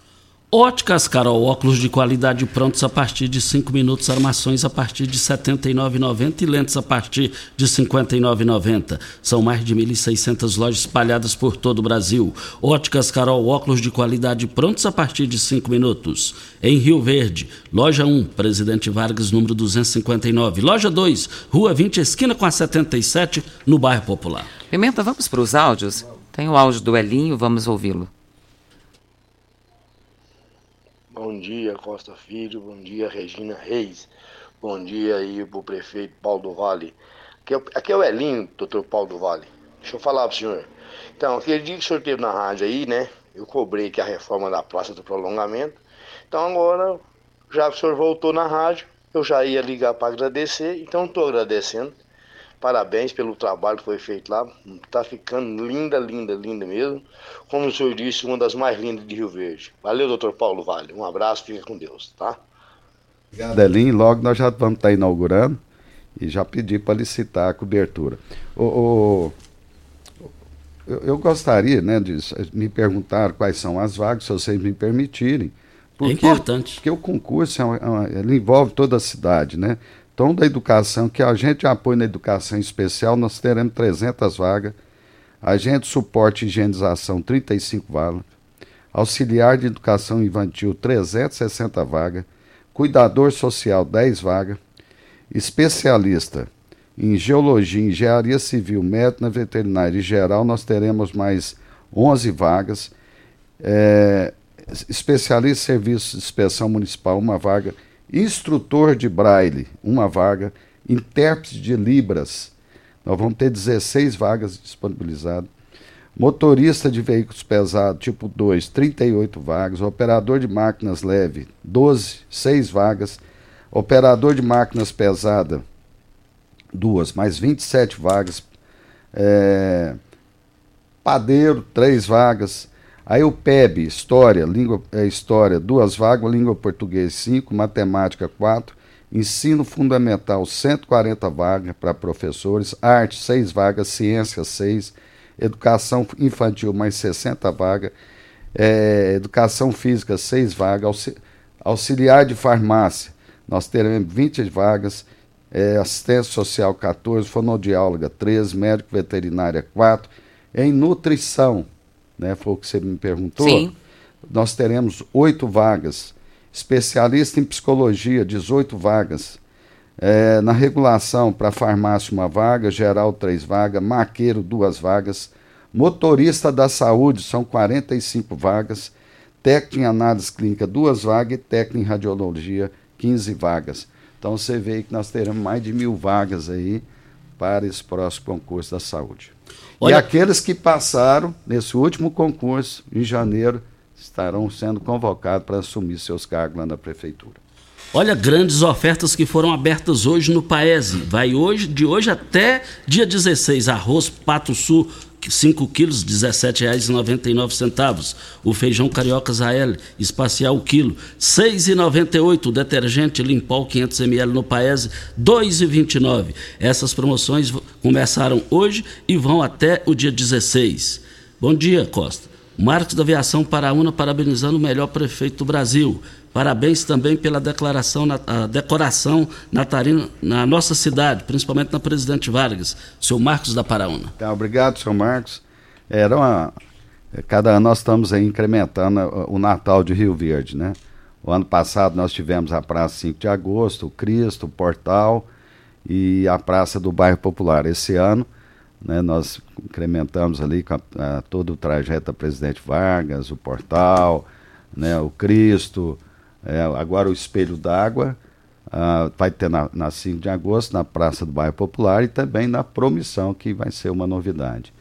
Óticas Carol, óculos de qualidade prontos a partir de 5 minutos, armações a partir de R$ 79,90 e lentes a partir de R$ 59,90. São mais de 1.600 lojas espalhadas por todo o Brasil. Óticas Carol, óculos de qualidade prontos a partir de 5 minutos. Em Rio Verde, loja 1, Presidente Vargas, número 259. Loja 2, Rua 20, esquina com a 77, no bairro Popular. Pimenta, vamos para os áudios? Tem o áudio do Elinho, vamos ouvi-lo. Bom dia, Costa Filho. Bom dia, Regina Reis. Bom dia aí pro prefeito Paulo do Vale. Aqui é, aqui é o Elinho, doutor Paulo do Vale. Deixa eu falar pro senhor. Então, aquele dia que o senhor teve na rádio aí, né? Eu cobrei que a reforma da Praça do Prolongamento. Então agora, já que o senhor voltou na rádio, eu já ia ligar para agradecer. Então estou agradecendo. Parabéns pelo trabalho que foi feito lá. Tá ficando linda, linda, linda mesmo. Como o senhor disse, uma das mais lindas de Rio Verde. Valeu, doutor Paulo Vale. Um abraço, fica com Deus, tá? Obrigado, Elinho. Logo nós já vamos estar tá inaugurando e já pedi para licitar a cobertura. O, o eu, eu, gostaria, né, de me perguntar quais são as vagas, se vocês me permitirem. Porque, é importante. Porque o concurso é uma, é uma, ele envolve toda a cidade, né? Então, da educação, que a gente apoia na educação especial, nós teremos 300 vagas. Agente suporte e higienização, 35 vagas. Auxiliar de educação infantil, 360 vagas. Cuidador social, 10 vagas. Especialista em geologia, engenharia civil, médico na veterinária e geral, nós teremos mais 11 vagas. É, especialista em serviços de inspeção municipal, uma vaga instrutor de braille, uma vaga, intérprete de Libras, nós vamos ter 16 vagas disponibilizadas. Motorista de veículos pesados, tipo 2, 38 vagas. Operador de máquinas leve, 12, 6 vagas. Operador de máquinas pesadas, duas, mais 27 vagas. É, padeiro, 3 vagas. Aí o PEB, História, língua, é, História, duas vagas, Língua Portuguesa, cinco, Matemática, quatro, Ensino Fundamental, 140 vagas para professores, Arte, seis vagas, Ciência, seis, Educação Infantil, mais 60 vagas, é, Educação Física, seis vagas, Auxiliar de Farmácia, nós teremos 20 vagas, é, Assistência Social, 14, Fonoaudióloga, 13, Médico Veterinária, 4, em Nutrição, né? Foi o que você me perguntou. Sim. Nós teremos oito vagas. Especialista em psicologia, 18 vagas. É, na regulação, para farmácia, uma vaga, geral, três vagas, maqueiro, duas vagas. Motorista da saúde, são 45 vagas. técnico em análise clínica, duas vagas, e técnico em radiologia, 15 vagas. Então você vê que nós teremos mais de mil vagas aí para esse próximo concurso da saúde. Olha... E aqueles que passaram nesse último concurso, em janeiro, estarão sendo convocados para assumir seus cargos lá na prefeitura. Olha, grandes ofertas que foram abertas hoje no Paese. Vai hoje, de hoje até dia 16, arroz Pato Sul 5 quilos, R$ 17,99. O feijão carioca Zael, espacial quilo, R$ 6,98. O detergente Limpol 500 ml no Paese, R$ 2,29. Essas promoções começaram hoje e vão até o dia 16. Bom dia, Costa. Marcos da Aviação Paraúna parabenizando o melhor prefeito do Brasil. Parabéns também pela declaração, a decoração natalina na nossa cidade, principalmente na Presidente Vargas. Seu Marcos da Paraúna. Tá, obrigado, senhor Marcos. Era uma, cada ano nós estamos incrementando o Natal de Rio Verde, né? O ano passado nós tivemos a Praça 5 de Agosto, o Cristo, o Portal e a Praça do Bairro Popular. Esse ano né, nós incrementamos ali a, a, todo o trajeto da Presidente Vargas, o Portal, né, o Cristo, é, agora o Espelho d'Água uh, vai ter na, na 5 de agosto, na Praça do Bairro Popular e também na Promissão, que vai ser uma novidade.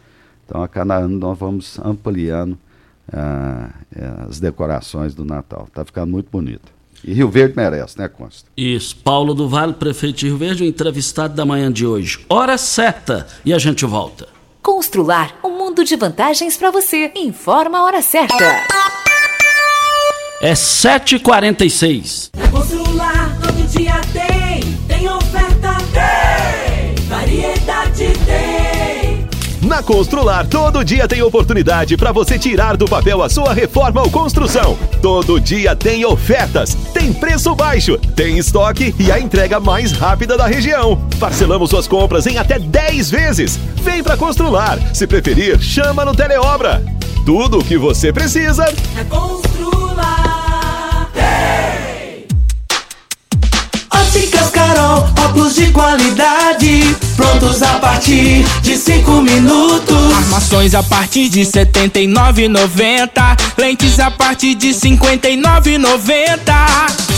Então, a cada ano nós vamos ampliando uh, as decorações do Natal. Está ficando muito bonito. E Rio Verde merece, né, Consta? Isso. Paulo do Vale, prefeito de Rio Verde, o entrevistado da manhã de hoje. Hora certa e a gente volta. Constrular um mundo de vantagens para você. Informa a hora certa. É 7h46. Constrular todo dia tem, tem oferta, tem, variedade tem. Na Constrular, todo dia tem oportunidade para você tirar do papel a sua reforma ou construção. Todo dia tem ofertas, tem preço baixo, tem estoque e a entrega mais rápida da região. Parcelamos suas compras em até 10 vezes. Vem para Constrular. Se preferir, chama no Teleobra. Tudo o que você precisa é Constrular. Carol, óculos de qualidade, prontos a partir de 5 minutos. Armações a partir de 79,90, lentes a partir de 59,90.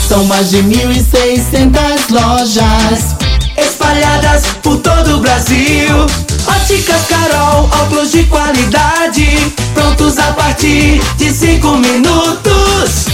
São mais de 1.600 lojas espalhadas por todo o Brasil. Óticas Carol, óculos de qualidade, prontos a partir de 5 minutos.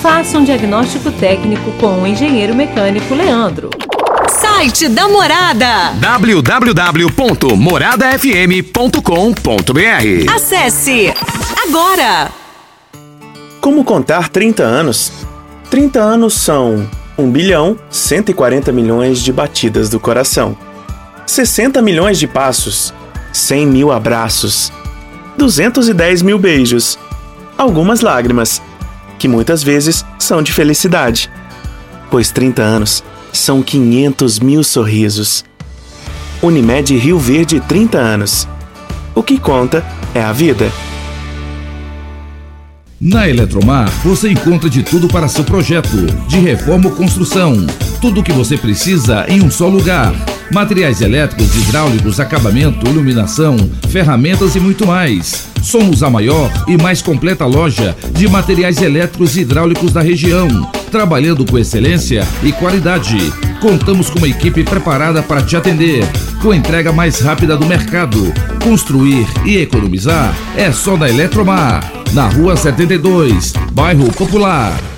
Faça um diagnóstico técnico com o engenheiro mecânico Leandro. Site da Morada www.moradafm.com.br Acesse agora! Como contar 30 anos? 30 anos são 1 bilhão 140 milhões de batidas do coração, 60 milhões de passos, 100 mil abraços, 210 mil beijos, algumas lágrimas que muitas vezes são de felicidade. Pois 30 anos são 500 mil sorrisos. Unimed Rio Verde 30 anos. O que conta é a vida. Na Eletromar, você encontra de tudo para seu projeto, de reforma ou construção. Tudo o que você precisa em um só lugar. Materiais elétricos, hidráulicos, acabamento, iluminação, ferramentas e muito mais. Somos a maior e mais completa loja de materiais elétricos e hidráulicos da região, trabalhando com excelência e qualidade. Contamos com uma equipe preparada para te atender, com entrega mais rápida do mercado. Construir e economizar é só na Eletromar na Rua 72, Bairro Popular.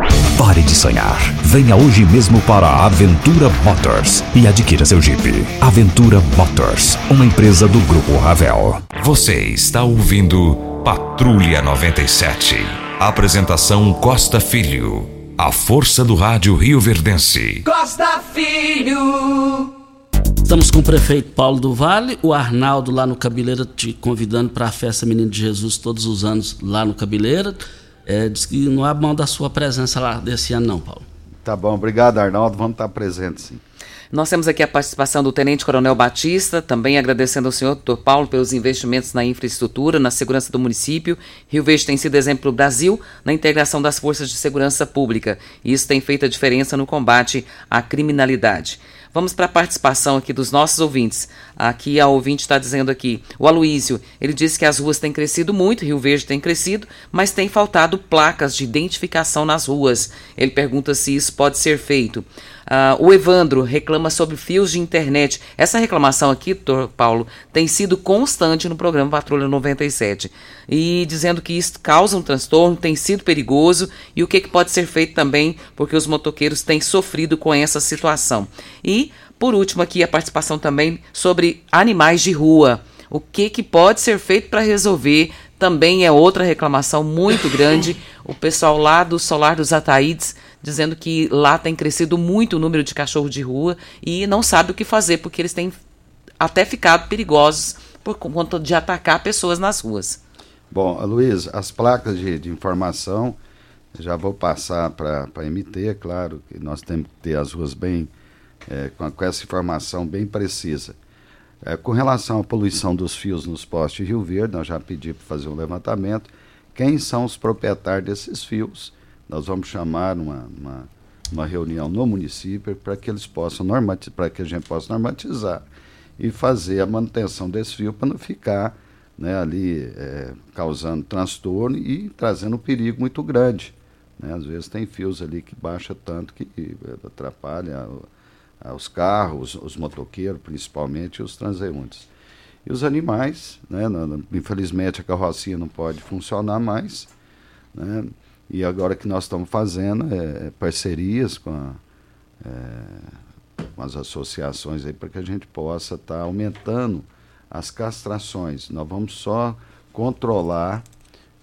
Pare de sonhar. Venha hoje mesmo para a Aventura Motors e adquira seu Jeep. Aventura Motors, uma empresa do Grupo Ravel. Você está ouvindo Patrulha 97. Apresentação Costa Filho. A força do rádio Rio Verdense. Costa Filho. Estamos com o prefeito Paulo do Vale, o Arnaldo lá no Cabeleira te convidando para a festa Menino de Jesus todos os anos lá no Cabeleira. É, diz que não há mão da sua presença lá desse ano não, Paulo. Tá bom, obrigado Arnaldo, vamos estar presentes sim. Nós temos aqui a participação do Tenente Coronel Batista, também agradecendo ao senhor doutor Paulo pelos investimentos na infraestrutura, na segurança do município. Rio Verde tem sido exemplo no Brasil na integração das forças de segurança pública. E isso tem feito a diferença no combate à criminalidade. Vamos para a participação aqui dos nossos ouvintes. Aqui a ouvinte está dizendo aqui, o Aloísio, ele disse que as ruas têm crescido muito, Rio Verde tem crescido, mas tem faltado placas de identificação nas ruas. Ele pergunta se isso pode ser feito. Uh, o Evandro reclama sobre fios de internet. Essa reclamação aqui, doutor Paulo, tem sido constante no programa Patrulha 97. E dizendo que isso causa um transtorno, tem sido perigoso e o que, que pode ser feito também, porque os motoqueiros têm sofrido com essa situação. E, por último, aqui a participação também sobre animais de rua. O que, que pode ser feito para resolver também é outra reclamação muito grande. O pessoal lá do Solar dos Ataídes dizendo que lá tem crescido muito o número de cachorros de rua e não sabe o que fazer, porque eles têm até ficado perigosos por conta de atacar pessoas nas ruas. Bom, Luiz, as placas de, de informação, já vou passar para a MT, é claro que nós temos que ter as ruas bem, é, com, com, essa informação bem precisa. É, com relação à poluição dos fios nos postes de Rio Verde, nós já pedimos para fazer um levantamento. Quem são os proprietários desses fios? Nós vamos chamar uma, uma, uma reunião no município para que eles possam normatizar, para que a gente possa normatizar e fazer a manutenção desse fio para não ficar né, ali é, causando transtorno e trazendo um perigo muito grande. Né? Às vezes tem fios ali que baixa tanto que atrapalha os carros, os motoqueiros principalmente e os transeuntes. E os animais, né, infelizmente a carrocinha não pode funcionar mais, né, e agora que nós estamos fazendo é, é, parcerias com, a, é, com as associações aí para que a gente possa estar tá aumentando as castrações. Nós vamos só controlar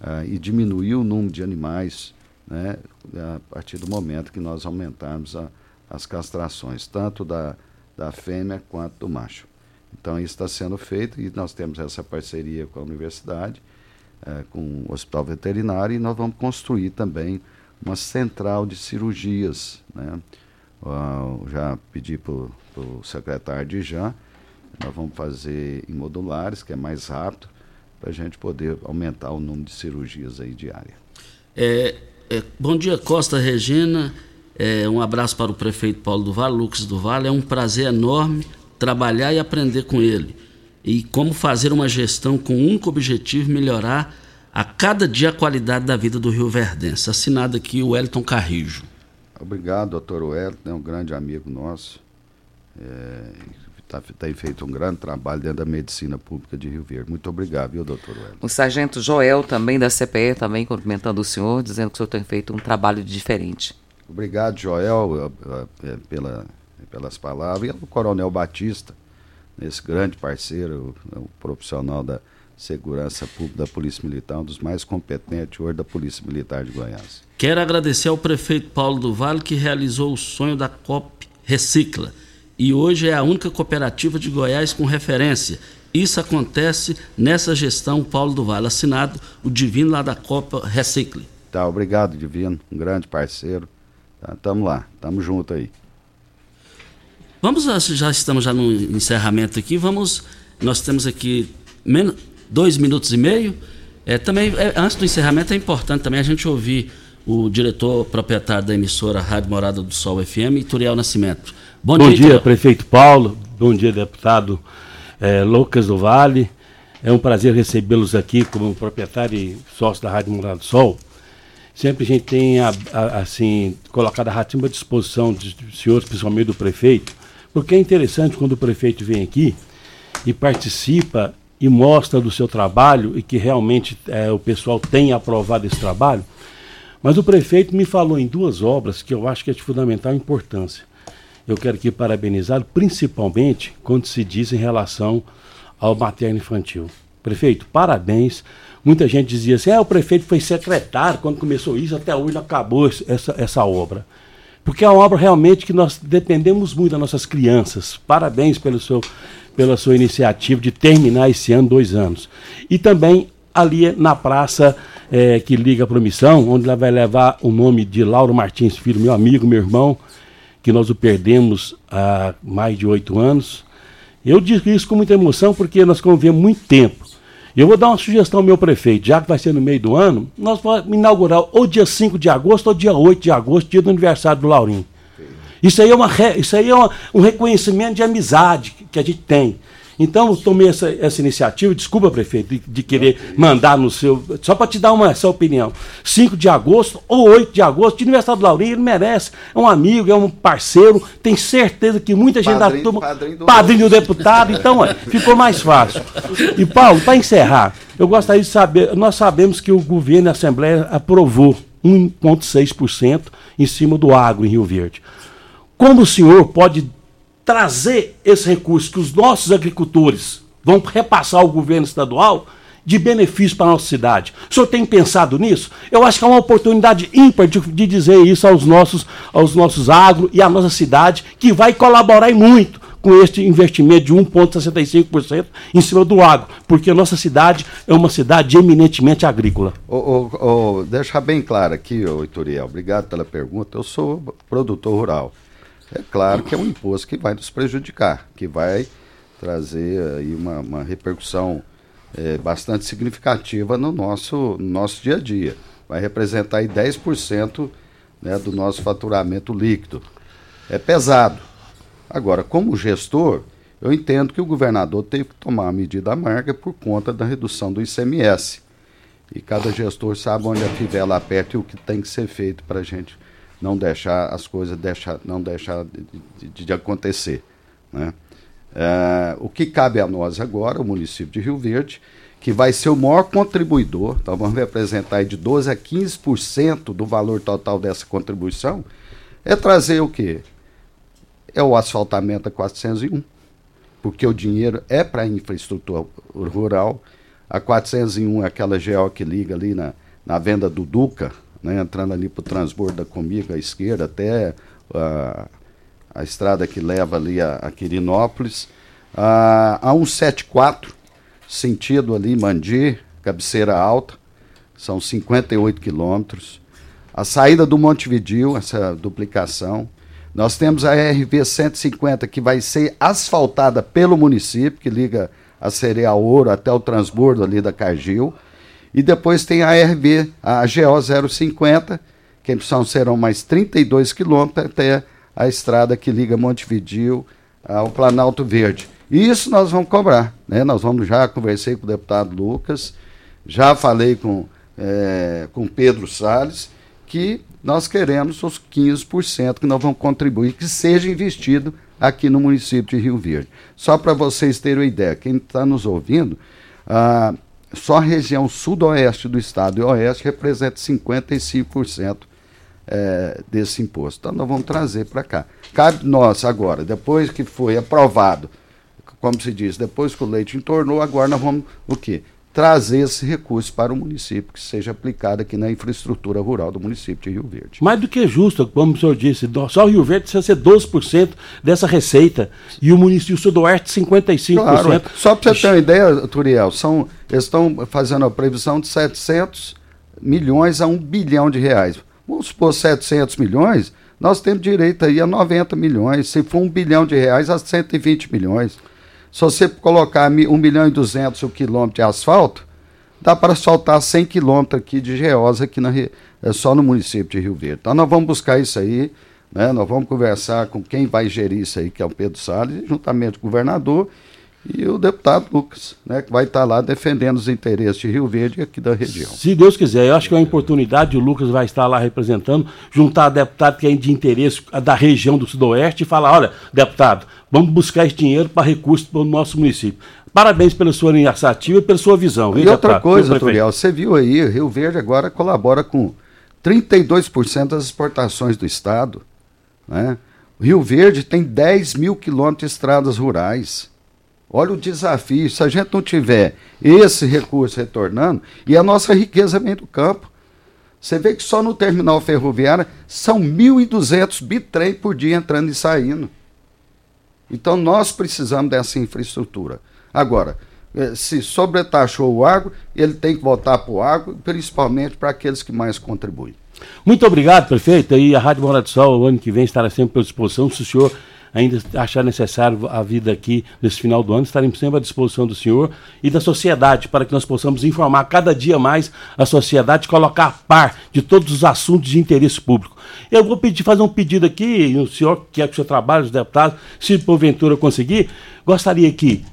uh, e diminuir o número de animais né, a partir do momento que nós aumentarmos a, as castrações, tanto da, da fêmea quanto do macho. Então isso está sendo feito e nós temos essa parceria com a universidade é, com o hospital veterinário e nós vamos construir também uma central de cirurgias. Né? Uh, já pedi para o secretário de já, nós vamos fazer em modulares, que é mais rápido, para a gente poder aumentar o número de cirurgias aí diária. É, é, bom dia, Costa Regina. É, um abraço para o prefeito Paulo do Vale, Lucas do Vale. É um prazer enorme trabalhar e aprender com ele e como fazer uma gestão com um único objetivo, melhorar a cada dia a qualidade da vida do Rio Verdense. Assinado aqui o Wellington Carrijo. Obrigado, doutor Wellington, é um grande amigo nosso. É, tá, tem feito um grande trabalho dentro da medicina pública de Rio Verde. Muito obrigado, viu, doutor Wellington? O sargento Joel, também da CPE, também cumprimentando o senhor, dizendo que o senhor tem feito um trabalho diferente. Obrigado, Joel, é, pela, pelas palavras. E o coronel Batista, esse grande parceiro, o profissional da segurança pública da Polícia Militar, um dos mais competentes hoje da Polícia Militar de Goiás. Quero agradecer ao prefeito Paulo do Vale que realizou o sonho da COP Recicla e hoje é a única cooperativa de Goiás com referência. Isso acontece nessa gestão Paulo do Vale, assinado o Divino lá da Copa Recicle. Tá, obrigado Divino, um grande parceiro. Tá, tamo lá, tamo junto aí. Vamos, já estamos já no encerramento aqui, vamos, nós temos aqui menos, dois minutos e meio. É, também, é, antes do encerramento, é importante também a gente ouvir o diretor proprietário da emissora Rádio Morada do Sol FM, Turiel Nascimento. Bom, bom dia, dia prefeito Paulo. Bom dia, deputado é, Lucas do Vale. É um prazer recebê-los aqui como proprietário e sócio da Rádio Morada do Sol. Sempre a gente tem, a, a, assim, colocado a rádio à disposição dos senhores, principalmente do prefeito, porque é interessante quando o prefeito vem aqui e participa e mostra do seu trabalho e que realmente é, o pessoal tem aprovado esse trabalho, Mas o prefeito me falou em duas obras que eu acho que é de fundamental importância. Eu quero aqui parabenizá-lo, principalmente quando se diz em relação ao materno infantil. Prefeito, parabéns. Muita gente dizia assim: é, o prefeito foi secretário quando começou isso, até hoje não acabou essa, essa obra. Porque é uma obra realmente que nós dependemos muito das nossas crianças. Parabéns pelo seu, pela sua iniciativa de terminar esse ano, dois anos. E também ali na praça é, que liga a missão, onde ela vai levar o nome de Lauro Martins Filho, meu amigo, meu irmão, que nós o perdemos há mais de oito anos. Eu digo isso com muita emoção porque nós convivemos muito tempo. Eu vou dar uma sugestão ao meu prefeito, já que vai ser no meio do ano, nós vamos inaugurar ou dia 5 de agosto ou dia 8 de agosto, dia do aniversário do Laurinho. Isso aí é, uma, isso aí é uma, um reconhecimento de amizade que a gente tem. Então, eu tomei essa, essa iniciativa, desculpa, prefeito, de, de querer mandar no seu. Só para te dar uma, essa opinião. 5 de agosto ou 8 de agosto, de aniversário do Laurinho, ele merece. É um amigo, é um parceiro. Tem certeza que muita gente Padrinho- da turma. padrinho do- Padrinho do deputado, então, olha, ficou mais fácil. E, Paulo, para encerrar, eu gostaria de saber. Nós sabemos que o governo e a Assembleia aprovou 1,6% em cima do agro em Rio Verde. Como o senhor pode trazer esse recurso que os nossos agricultores vão repassar ao governo estadual de benefício para a nossa cidade? O senhor tem pensado nisso? Eu acho que é uma oportunidade ímpar de, de dizer isso aos nossos, aos nossos agro e à nossa cidade, que vai colaborar muito com este investimento de 1,65% em cima do agro, porque a nossa cidade é uma cidade eminentemente agrícola. Ô, ô, deixar bem claro aqui, ô Ituriel, obrigado pela pergunta. Eu sou produtor rural. É claro que é um imposto que vai nos prejudicar, que vai trazer aí uma, uma repercussão eh, bastante significativa no nosso, no nosso dia a dia. Vai representar aí 10% né, do nosso faturamento líquido. É pesado. Agora, como gestor, eu entendo que o governador teve que tomar uma medida amarga por conta da redução do ICMS. E cada gestor sabe onde a fivela aperta e o que tem que ser feito para a gente não deixar as coisas deixar, não deixar de, de- de acontecer. Né? É, o que cabe a nós agora, o município de Rio Verde, que vai ser o maior contribuidor, então vamos representar de 12% a 15% do valor total dessa contribuição, é trazer o quê? É o asfaltamento a 401, porque o dinheiro é para infraestrutura rural. A 401 é aquela GO que liga ali na, na venda do Duca, né, entrando ali para o transbordo da Comigo à esquerda até a estrada que leva ali a, a Quirinópolis. Ah, a 174, sentido ali Mandi, cabeceira alta, são 58 quilômetros. A saída do Montevidil, essa duplicação. Nós temos a RV 150 que vai ser asfaltada pelo município, que liga a Cereal Ouro até o transbordo ali da Cargill. E depois tem a RV, a GO 050, que são, serão mais 32 quilômetros até a estrada que liga Montevidil ao Planalto Verde. E isso nós vamos cobrar. Né? Nós vamos já conversei com o deputado Lucas, já falei com, eh, com Pedro Salles, que nós queremos os 15% que nós vamos contribuir, que seja investido aqui no município de Rio Verde. Só para vocês terem uma ideia, quem está nos ouvindo, ah, só a região sudoeste do estado e oeste representa 55% eh, desse imposto. Então nós vamos trazer para cá. Cabe nós agora, depois que foi aprovado, como se diz, depois que o leite entornou, agora nós vamos o quê? Trazer esse recurso para o município, que seja aplicado aqui na infraestrutura rural do município de Rio Verde. Mais do que justo, como o senhor disse, do- só o Rio Verde precisa ser 12% dessa receita e o município sudoeste 55%. Claro, só para você ter uma ideia, Turiel, são, eles estão fazendo a previsão de 700 milhões a 1 bilhão de reais. Vamos supor 700 milhões, nós temos direito aí a 90 milhões. Se for 1 bilhão de reais, a 120 milhões. Se você colocar mi- 1 milhão e 200 o quilômetro de asfalto, dá para asfaltar 100 quilômetros aqui de geosa aqui na, é só no município de Rio Verde. Então nós vamos buscar isso aí, né? nós vamos conversar com quem vai gerir isso aí, que é o Pedro Salles, juntamente com o governador e o deputado Lucas, né? que vai estar lá defendendo os interesses de Rio Verde e aqui da região. Se Deus quiser, eu acho que é uma oportunidade, o Lucas vai estar lá representando, juntar deputado que é de interesse da região do Sudoeste e falar, olha, deputado, vamos buscar esse dinheiro para recursos para o nosso município. Parabéns pela sua iniciativa e pela sua visão. E outra deputado? coisa? Turiel, você viu aí, Rio Verde agora colabora com, 32% das exportações do Estado. Né? Rio Verde tem 10 mil quilômetros de estradas rurais. Olha o desafio. Se a gente não tiver esse recurso retornando, e a nossa riqueza vem do campo. Você vê que só no terminal ferroviário são 1.200 bitrem por dia entrando e saindo. Então nós precisamos dessa infraestrutura. Agora, eh, se sobretaxou o agro, ele tem que voltar para o agro, principalmente para aqueles que mais contribuem. Muito obrigado, prefeito. E a Rádio Morada do Sol, o ano que vem, estará sempre à disposição. Se o senhor ainda achar necessário a vida aqui nesse final do ano, estaremos sempre à disposição do senhor e da sociedade para que nós possamos informar cada dia mais a sociedade, colocar a par de todos os assuntos de interesse público. Eu vou pedir, fazer um pedido aqui, o senhor que é que o senhor trabalha, os deputados, se porventura conseguir, gostaria que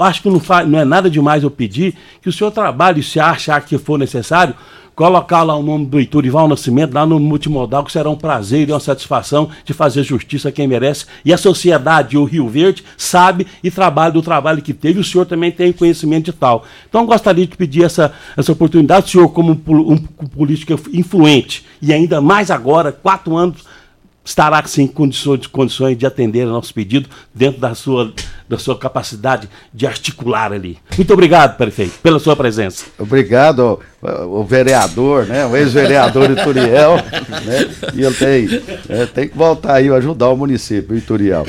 acho que não, faz, não é nada demais eu pedir que o senhor trabalhe, se achar que for necessário, colocar lá o nome do Iturival Nascimento lá no multimodal, que será um prazer e uma satisfação de fazer justiça a quem merece. E a sociedade, o Rio Verde, sabe e trabalha do trabalho que teve, o senhor também tem conhecimento de tal. Então gostaria de pedir essa, essa oportunidade, senhor, como um, um político influente, e ainda mais agora, quatro anos estará sim em condições, de atender ao nosso pedido dentro da sua, da sua capacidade de articular ali. Muito obrigado, prefeito, pela sua presença. Obrigado, o vereador, né, o ex-vereador Ituriel, né, e ele tem, é, tem que voltar aí ajudar o município, Ituriel.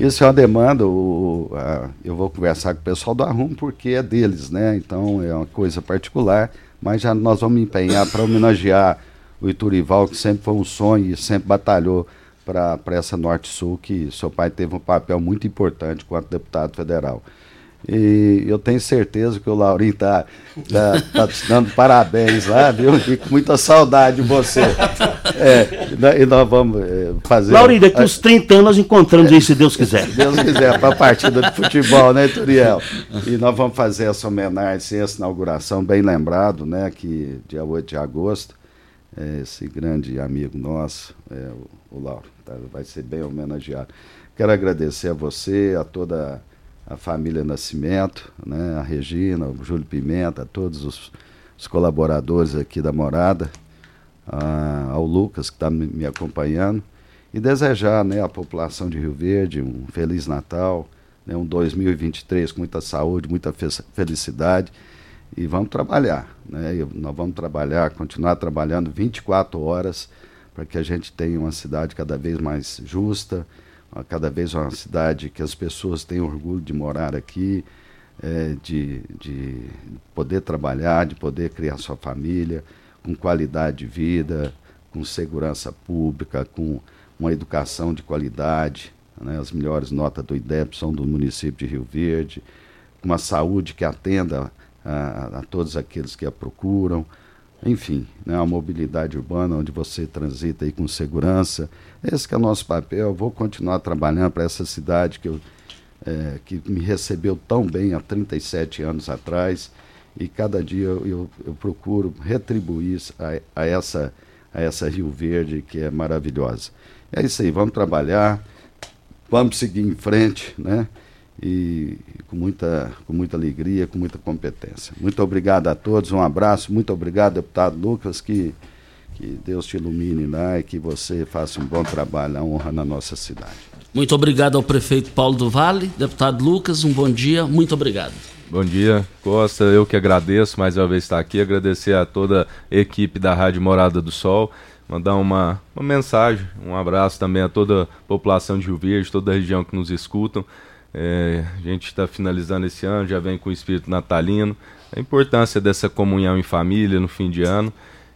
Isso é uma demanda, o, a, eu vou conversar com o pessoal do Arrum, porque é deles, né, então é uma coisa particular, mas já nós vamos empenhar para homenagear o Iturival, que sempre foi um sonho e sempre batalhou para essa Norte-Sul, que seu pai teve um papel muito importante quanto deputado federal. E eu tenho certeza que o Laurinho está tá, tá te dando parabéns lá, viu? E com muita saudade de você. É, e nós vamos é, fazer. Laurinho, daqui uns 30 anos nós encontramos aí, se Deus quiser. Se Deus quiser, para a partida de futebol, né, Turiel? E nós vamos fazer essa homenagem, essa inauguração, bem lembrado, né? Que dia 8 de agosto é, esse grande amigo nosso, é, o, o Lauro, tá? vai ser bem homenageado. Quero agradecer a você, a toda a família Nascimento, né, a Regina, o Júlio Pimenta, a todos os, os colaboradores aqui da Morada, a, ao Lucas que está me, me, acompanhando, e desejar né, à população de Rio Verde um Feliz Natal, né, um 2023 com muita saúde, muita felicidade e vamos trabalhar. Né? E nós vamos trabalhar, continuar trabalhando 24 horas para que a gente tenha uma cidade cada vez mais justa, cada vez uma cidade que as pessoas tenham orgulho de morar aqui, é, de, de poder trabalhar, de poder criar sua família com qualidade de vida, com segurança pública, com uma educação de qualidade. Né? As melhores notas do IDEP são do município de Rio Verde, com uma saúde que atenda a, todos aqueles que a procuram. Enfim, né, a mobilidade urbana onde você transita aí com segurança. Esse é o nosso papel. Vou continuar trabalhando para essa cidade que, eu, é, que me recebeu tão bem há 37 anos atrás e cada dia eu, eu, eu procuro retribuir a, a, essa, a essa Rio Verde que é maravilhosa. É isso aí, vamos trabalhar, vamos seguir em frente, né? E com muita, com muita alegria, com muita competência. Muito obrigado a todos, um abraço, muito obrigado, deputado Lucas, que, que Deus te ilumine lá e que você faça um bom trabalho, a honra na nossa cidade. Muito obrigado ao prefeito Paulo do Vale, deputado Lucas, um bom dia, muito obrigado. Bom dia, Costa. Eu que agradeço mais uma vez estar aqui, agradecer a toda a equipe da Rádio Morada do Sol, mandar uma, uma mensagem, um abraço também a toda a população de Rio Verde, toda a região que nos escutam. É, a gente está finalizando esse ano, já vem com o espírito natalino. A importância dessa comunhão em família no fim de ano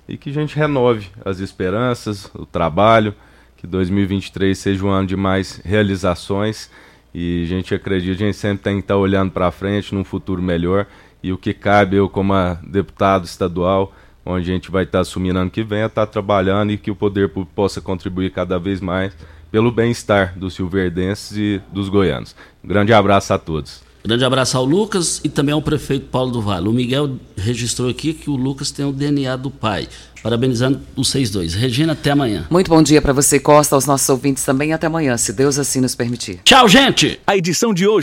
e que a gente renove as esperanças, o trabalho, que 2023 seja um ano de mais realizações e a gente acredita, a gente sempre tem que estar tá olhando para frente num futuro melhor e o que cabe eu como deputado estadual, onde a gente vai estar tá assumindo ano que vem, é estar tá trabalhando e que o poder público possa contribuir cada vez mais pelo bem-estar dos silverdenses e dos goianos. Um grande abraço a todos. Grande abraço ao Lucas e também ao prefeito Paulo do Vale. O Miguel registrou aqui que o Lucas tem o DNA do pai. Parabenizando os seis dois. Regina, até amanhã. Muito bom dia para você, Costa, aos nossos ouvintes também. Até amanhã, se Deus assim nos permitir. Tchau, gente! A edição de hoje